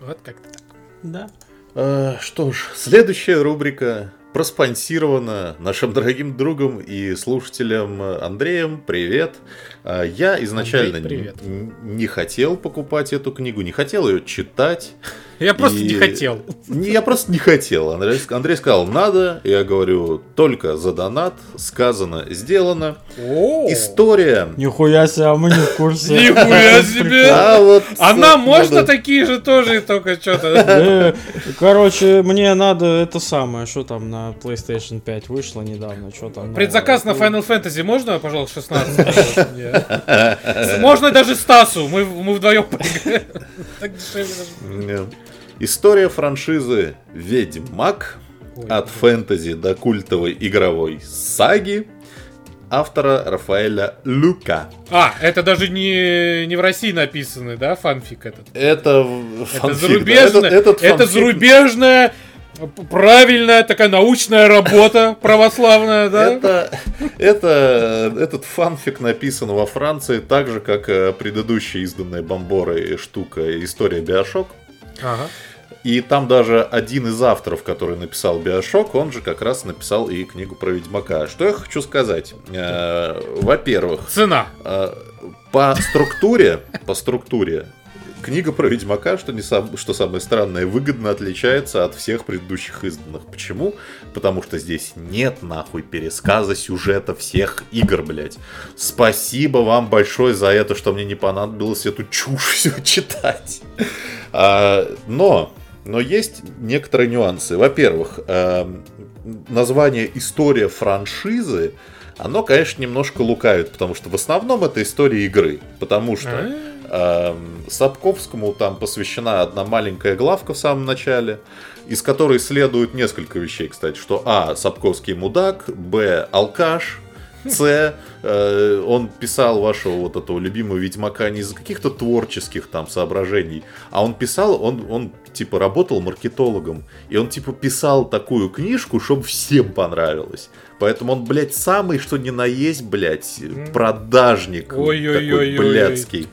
Вот как-то так. Да. А, что ж, следующая рубрика проспонсирована нашим дорогим другом и слушателем Андреем. Привет. А, я изначально Андрей, не хотел покупать эту книгу, не хотел ее читать. Я просто и... не хотел. Я просто не хотел. Андрей, Андрей сказал, надо. Я говорю, только за донат. Сказано, сделано. О! История. Нихуя себе, а мы не в курсе. Нихуя себе. А, вот, а нам можно такие же тоже только что-то. Э, короче, мне надо это самое, что там на PlayStation 5 вышло недавно, что там. Предзаказ на Final Fantasy можно, пожалуйста, 16? Можно даже Стасу, мы вдвоем поиграем. Так дешевле даже. История франшизы «Ведьмак» Ой, от фэнтези до культовой игровой саги автора Рафаэля Люка. А, это даже не, не в России написанный, да, фанфик этот? Это, это зарубежная, да? этот, этот это зарубежная правильная такая научная работа православная, да? Это, это, этот фанфик написан во Франции так же, как э, предыдущая изданная Бомборой штука «История Биошок». Ага. И там даже один из авторов, который написал Биошок, он же как раз написал и книгу про Ведьмака. Что я хочу сказать? Э, во-первых... Цена. Э, по структуре, по структуре, книга про Ведьмака, что, не сам, что самое странное, выгодно отличается от всех предыдущих изданных. Почему? Потому что здесь нет нахуй пересказа сюжета всех игр, блядь. Спасибо вам большое за это, что мне не понадобилось эту чушь все читать. А, но но есть некоторые нюансы. Во-первых, э, название «История франшизы» оно, конечно, немножко лукавит, потому что в основном это история игры. Потому что э, Сапковскому там посвящена одна маленькая главка в самом начале, из которой следует несколько вещей, кстати, что А. Сапковский мудак, Б. Алкаш, С. Э, он писал вашего вот этого любимого Ведьмака не из-за каких-то творческих там соображений, а он писал, он, он типа работал маркетологом, и он типа писал такую книжку, чтобы всем понравилось. Поэтому он, блядь, самый, что ни на есть, блядь, продажник ой ой такой ой блядский.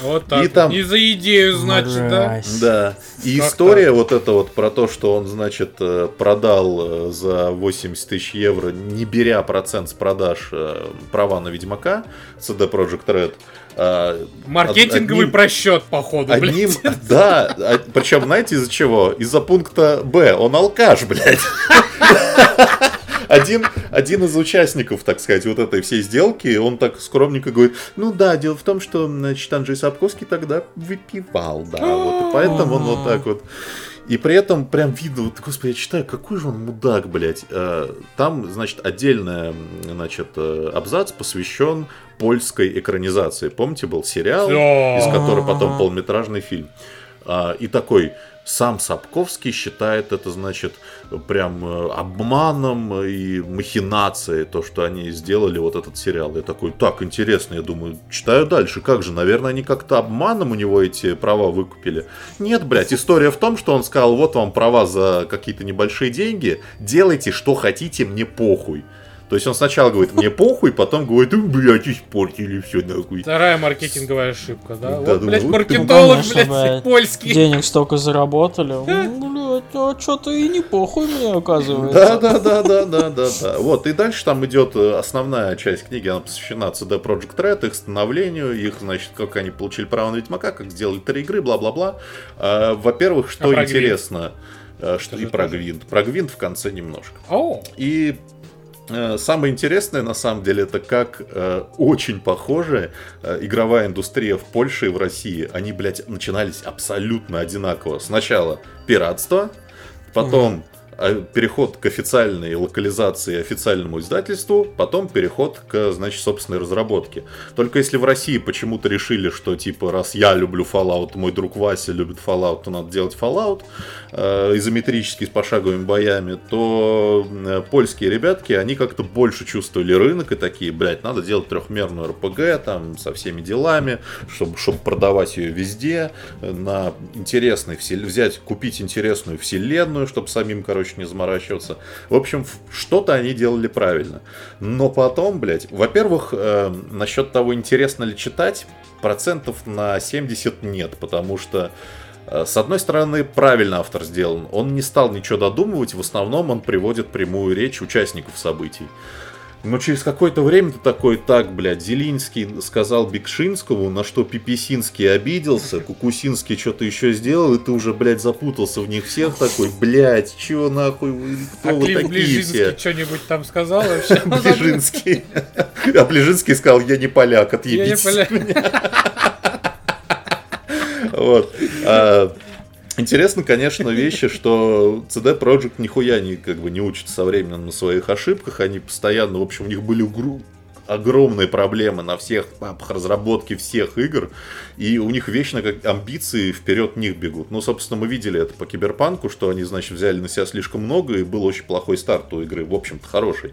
Вот так. И там... Не за идею, значит, да? Да. И как история так? вот эта вот про то, что он, значит, э, продал э, за 80 тысяч евро, не беря процент с продаж э, права на Ведьмака, CD Projekt Red, а, Маркетинговый одним, просчет, походу, одним, блядь. Да, а, причем знаете из-за чего? Из-за пункта Б. Он алкаш, блядь. Один, один из участников, так сказать, вот этой всей сделки, он так скромненько говорит, ну да, дело в том, что, значит, Анджей Сапковский тогда выпивал, да, вот, и поэтому он вот так вот и при этом прям видно, вот, господи, я читаю, какой же он мудак, блядь. Э, там, значит, отдельный, значит, э, абзац посвящен польской экранизации. Помните, был сериал, из которого потом полнометражный фильм. А, и такой, Сам Сапковский считает это, значит, прям э, обманом и махинацией, то, что они сделали вот этот сериал. Я такой, так, интересно, я думаю, читаю дальше, как же, наверное, они как-то обманом у него эти права выкупили. Нет, блядь, история в том, что он сказал, вот вам права за какие-то небольшие деньги, делайте, что хотите, мне похуй. То есть он сначала говорит, мне похуй, потом говорит, блядь, испортили все нахуй. Вторая маркетинговая ошибка, да? да вот, блядь, ну, маркетолог, блядь, блядь, польский. Денег столько заработали. Блядь, а что-то и не похуй мне оказывается. Да, да, да, да, да, да, да. Вот, и дальше там идет э, основная часть книги, она посвящена CD Project Red, их становлению, их, значит, как они получили право на Ведьмака, как сделали три игры, бла-бла-бла. А, во-первых, что а интересно, э, что и про Гвинт. Про Гвинт в конце немножко. И Э, самое интересное, на самом деле, это как э, очень похожая э, игровая индустрия в Польше и в России. Они, блядь, начинались абсолютно одинаково. Сначала пиратство, потом а переход к официальной локализации, официальному издательству, потом переход к, значит, собственной разработке. Только если в России почему-то решили, что, типа, раз я люблю Fallout, мой друг Вася любит Fallout, то надо делать Fallout э, изометрический с пошаговыми боями, то э, польские ребятки, они как-то больше чувствовали рынок и такие, блядь, надо делать трехмерную РПГ, там, со всеми делами, чтобы, чтобы продавать ее везде, на интересный, взять, купить интересную вселенную, чтобы самим, короче, не заморачиваться. В общем, что-то они делали правильно. Но потом, блядь, во-первых, э, насчет того, интересно ли читать, процентов на 70 нет, потому что э, с одной стороны, правильно автор сделан. Он не стал ничего додумывать, в основном он приводит прямую речь участников событий. Но через какое-то время ты такой, так, блядь, Зелинский сказал Бекшинскому, на что Пиписинский обиделся, Кукусинский что-то еще сделал, и ты уже, блядь, запутался в них всех такой, блядь, чего нахуй вы, кто а вы такие Ближинский все? что-нибудь там сказал вообще? Ближинский. А Ближинский сказал, я не поляк, отъебитесь Я не поляк. Вот. А, Интересно, конечно, вещи, что CD Projekt нихуя не, как бы, не учится со временем на своих ошибках. Они постоянно, в общем, у них были огромные проблемы на всех папах разработки всех игр, и у них вечно как амбиции вперед них бегут. Ну, собственно, мы видели это по Киберпанку, что они, значит, взяли на себя слишком много, и был очень плохой старт у игры, в общем-то, хороший.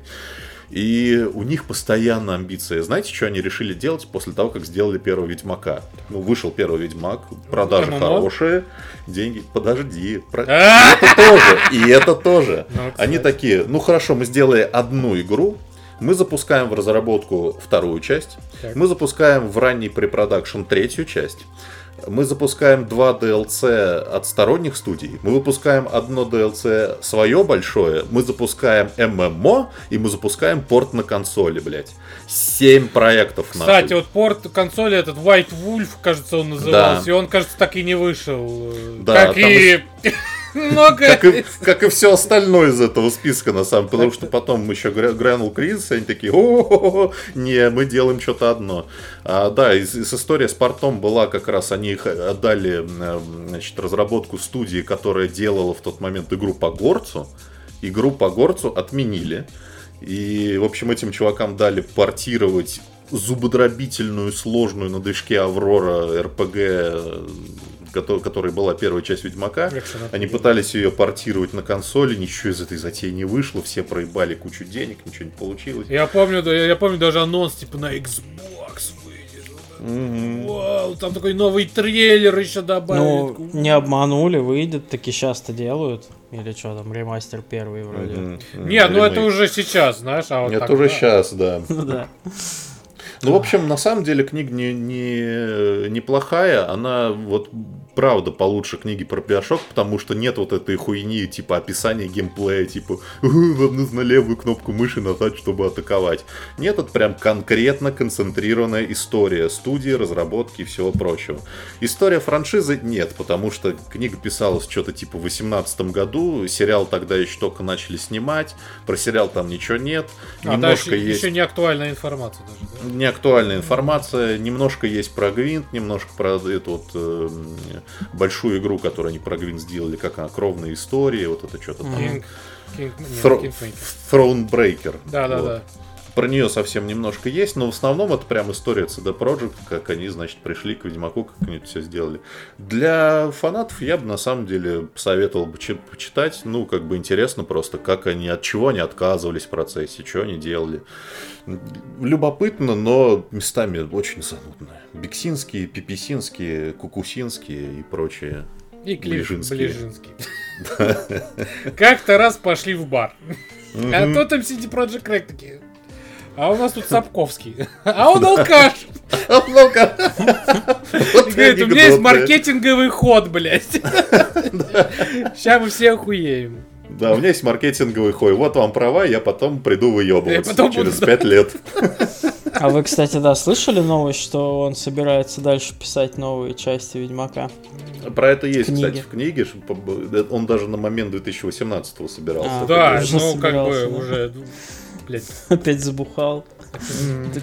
И у них постоянно амбиции. Знаете, что они решили делать после того, как сделали первого Ведьмака? Ну, вышел первый Ведьмак, продажи ММО? хорошие, деньги. Подожди. Про... А! И это тоже. И это тоже. Ну, они такие, ну хорошо, мы сделали одну игру, мы запускаем в разработку вторую часть, мы запускаем в ранний препродакшн третью часть, мы запускаем два DLC от сторонних студий, мы выпускаем одно DLC свое большое, мы запускаем ММО и мы запускаем порт на консоли, блядь. Семь проектов Кстати, нахуй. вот порт консоли этот White Wolf, кажется, он назывался, да. и он, кажется, так и не вышел. Да, как и... Еще... Много. Как и, как и все остальное из этого списка, на самом деле. Потому что потом еще грянул кризис, и они такие, о не, мы делаем что-то одно. А, да, из, из история с портом была как раз, они их отдали, значит, разработку студии, которая делала в тот момент игру по горцу. Игру по горцу отменили. И, в общем, этим чувакам дали портировать зубодробительную, сложную на движке Аврора РПГ которой была первая часть Ведьмака. Они пытались ее портировать на консоли, ничего из этой затеи не вышло, все проебали кучу денег, ничего не получилось. Я помню, я, я помню даже анонс типа на Xbox выйдет. Mm-hmm. Вау, там такой новый трейлер еще добавили. Ну, не обманули, выйдет, таки часто делают. Или что там, ремастер первый вроде. Mm-hmm. Mm-hmm. Не, ну это уже сейчас, знаешь, а вот Это уже сейчас, да. Ну да. Ну, в общем, на самом деле книга не, не, неплохая. Она вот правда получше книги про Биошок, потому что нет вот этой хуйни, типа описания геймплея, типа вам нужно левую кнопку мыши нажать, чтобы атаковать. Нет, это прям конкретно концентрированная история студии, разработки и всего прочего. История франшизы нет, потому что книга писалась что-то типа в 18 году, сериал тогда еще только начали снимать, про сериал там ничего нет, а, немножко да, есть... Еще не актуальная информация даже, да? Не актуальная информация, немножко есть про Гвинт, немножко про эту вот э, большую игру, которую они про Гвин сделали, как она, кровная история, вот это что-то там. King, King, Thro- Thronebreaker. Да, да, вот. да. Про нее совсем немножко есть, но в основном это прям история CD Projekt, как они, значит, пришли к Ведьмаку, как они это все сделали. Для фанатов я бы на самом деле посоветовал бы почитать, ну, как бы интересно просто, как они, от чего они отказывались в процессе, что они делали. Любопытно, но местами очень занудно. Биксинские, Пиписинские, Кукусинские и прочие. И. Ближинский. Как-то раз пошли в бар. А то там CD Project Red такие. А у нас тут Сапковский. А он алкаш. А он алкаш. Говорит, у меня есть маркетинговый ход, блядь. Сейчас мы все охуеем. Да, у меня есть маркетинговый хой. Вот вам права, я потом приду выебываться через пять лет. А вы, кстати, да, слышали новость, что он собирается дальше писать новые части Ведьмака? Про это есть, Книги. кстати, в книге. Он даже на момент 2018 собирался. А, да, ну как бы уже, блядь. Опять забухал.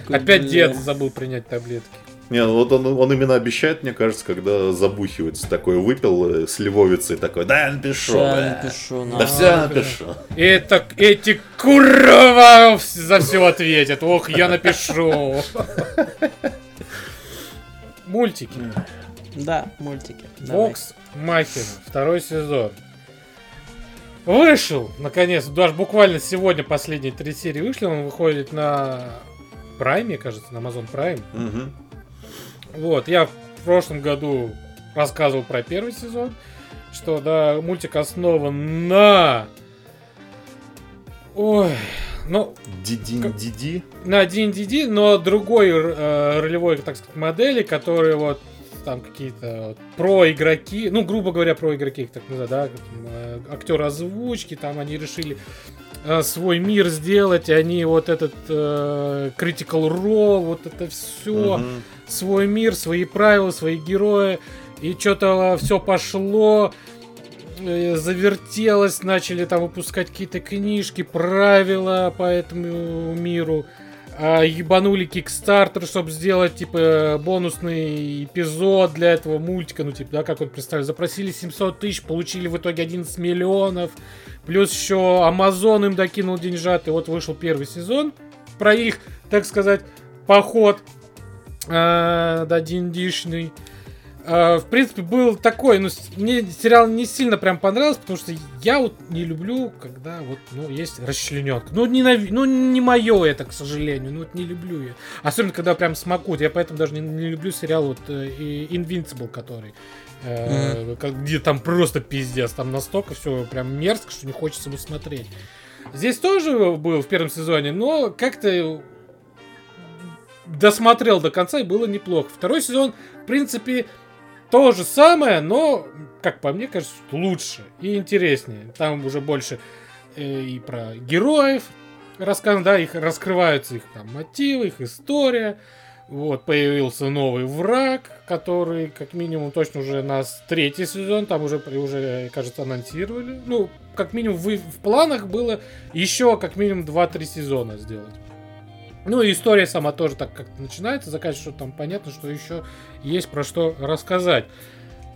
Опять дед забыл принять таблетки. Не, ну вот он, он именно обещает, мне кажется, когда забухивается такой, выпил э, сливовицей такой, да, я напишу. Да, напишу, да. да все напишу. Это, эти курва за все ответят. Ох, я напишу. Мультики. Да, мультики. Бокс Махина, второй сезон. Вышел, наконец, даже буквально сегодня последние три серии вышли, он выходит на Прайме, кажется, на Amazon Prime. Угу. Вот, я в прошлом году рассказывал про первый сезон, что, да, мультик основан на... Ой, ну... Дидин Диди? На Дин Диди, но другой э, ролевой, так сказать, модели, которые вот там какие-то вот, про-игроки, ну, грубо говоря, про-игроки, так называют, да, э, актеры озвучки, там они решили э, свой мир сделать, и они вот этот э, Critical Role, вот это все, угу свой мир, свои правила, свои герои. И что-то все пошло, э, завертелось, начали там выпускать какие-то книжки, правила по этому миру. А, ебанули Kickstarter, чтобы сделать, типа, бонусный эпизод для этого мультика, ну, типа, да, как он представил. Запросили 700 тысяч, получили в итоге 11 миллионов. Плюс еще Amazon им докинул деньжат, и вот вышел первый сезон про их, так сказать, поход э, да. Э, в принципе, был такой, ну, мне сериал не сильно прям понравился, потому что я вот не люблю, когда вот, ну, есть расчлененка. Ну, не, ну, не мое это, к сожалению, ну, вот не люблю я. Особенно, когда прям смакут, я поэтому даже не, не люблю сериал вот э, Invincible, который э, mm. где там просто пиздец, там настолько все прям мерзко, что не хочется его смотреть. Здесь тоже был в первом сезоне, но как-то досмотрел до конца и было неплохо. Второй сезон, в принципе, то же самое, но, как по мне кажется, лучше и интереснее. Там уже больше э, и про героев рассказано, да, их раскрываются их там мотивы, их история. Вот, появился новый враг, который, как минимум, точно уже нас третий сезон, там уже, уже кажется, анонсировали. Ну, как минимум, в, в планах было еще, как минимум, 2-3 сезона сделать. Ну и история сама тоже так как-то начинается, заканчивается, что там понятно, что еще есть про что рассказать.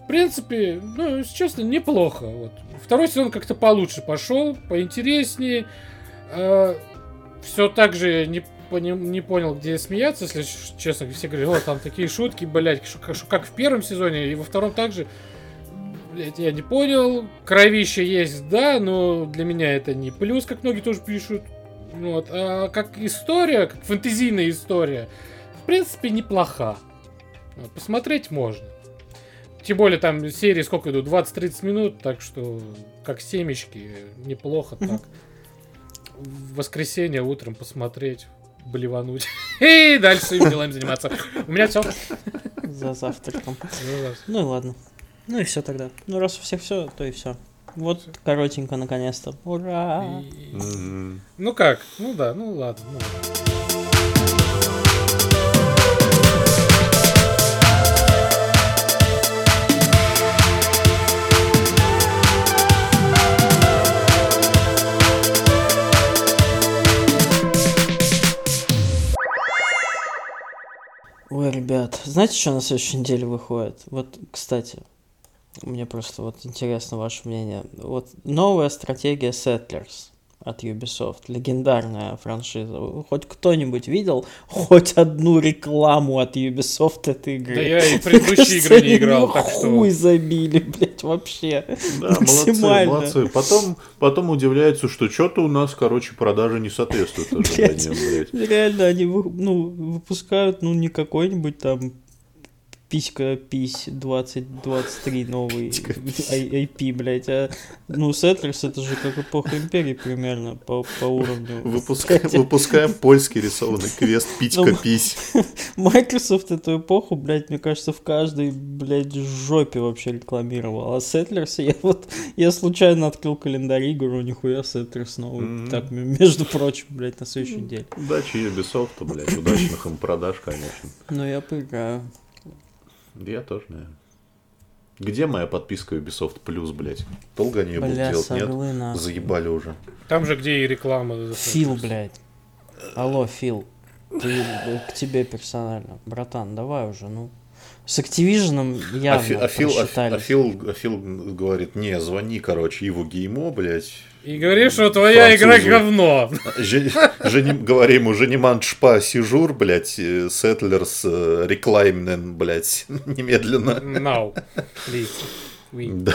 В принципе, ну, если честно, неплохо. Вот. Второй сезон как-то получше пошел, поинтереснее. Э, все так же не, пони, не понял, где смеяться, если честно. Все говорят, вот там такие шутки, блядь, как в первом сезоне, и во втором также. Блять, я не понял. Кровище есть, да, но для меня это не плюс, как многие тоже пишут. Вот. А как история, как фэнтезийная история, в принципе, неплоха. Посмотреть можно. Тем более там серии сколько идут? 20-30 минут, так что как семечки, неплохо так. В воскресенье утром посмотреть, блевануть. И дальше своими делами заниматься. У меня все. За завтраком. Ну и ладно. Ну и все тогда. Ну раз у всех все, то и все. Вот коротенько, наконец-то. Ура! Ну как? Ну да, ну ладно. Ну. Ой, ребят, знаете, что на следующей неделе выходит? Вот, кстати, мне просто вот интересно ваше мнение. Вот новая стратегия Settlers. От Ubisoft. Легендарная франшиза. Хоть кто-нибудь видел хоть одну рекламу от Ubisoft этой игры? Да я и предыдущие игры не играл, так что... Хуй забили, блядь, вообще. Да, молодцы, молодцы. Потом, потом удивляются, что что-то у нас, короче, продажи не соответствуют ожиданиям, блядь. Реально, они ну, выпускают, ну, не какой-нибудь там писька пись 2023 новый IP, блядь. А, ну, Settlers это же как эпоха Империи примерно по, по уровню. Выпускаем, выпускаем польский рисованный квест Пичка ну, пись. Microsoft эту эпоху, блядь, мне кажется, в каждой, блядь, жопе вообще рекламировал. А Settlers я вот, я случайно открыл календарь игр, у нихуя Settlers новый. Mm-hmm. Так, между прочим, блядь, на следующий день. Удачи Ubisoft, блядь, удачных им продаж, конечно. Ну, я поиграю. Я тоже, наверное. Где моя подписка Ubisoft Plus, блядь? Долго они ее будут делать, нет? Нахуй. Заебали уже. Там же, где и реклама. Фил, блядь. Алло, Фил. Ты, к тебе персонально. Братан, давай уже, ну. С Activision явно а, Фил, а, а, Фил, а Фил говорит, не, звони, короче, Иву Геймо, блядь. И говоришь, что твоя Французу. игра говно. Же, говорим, уже не маншпа сижур, блядь, Settlers Reclaimnen, блядь, немедленно. Now, please. Да.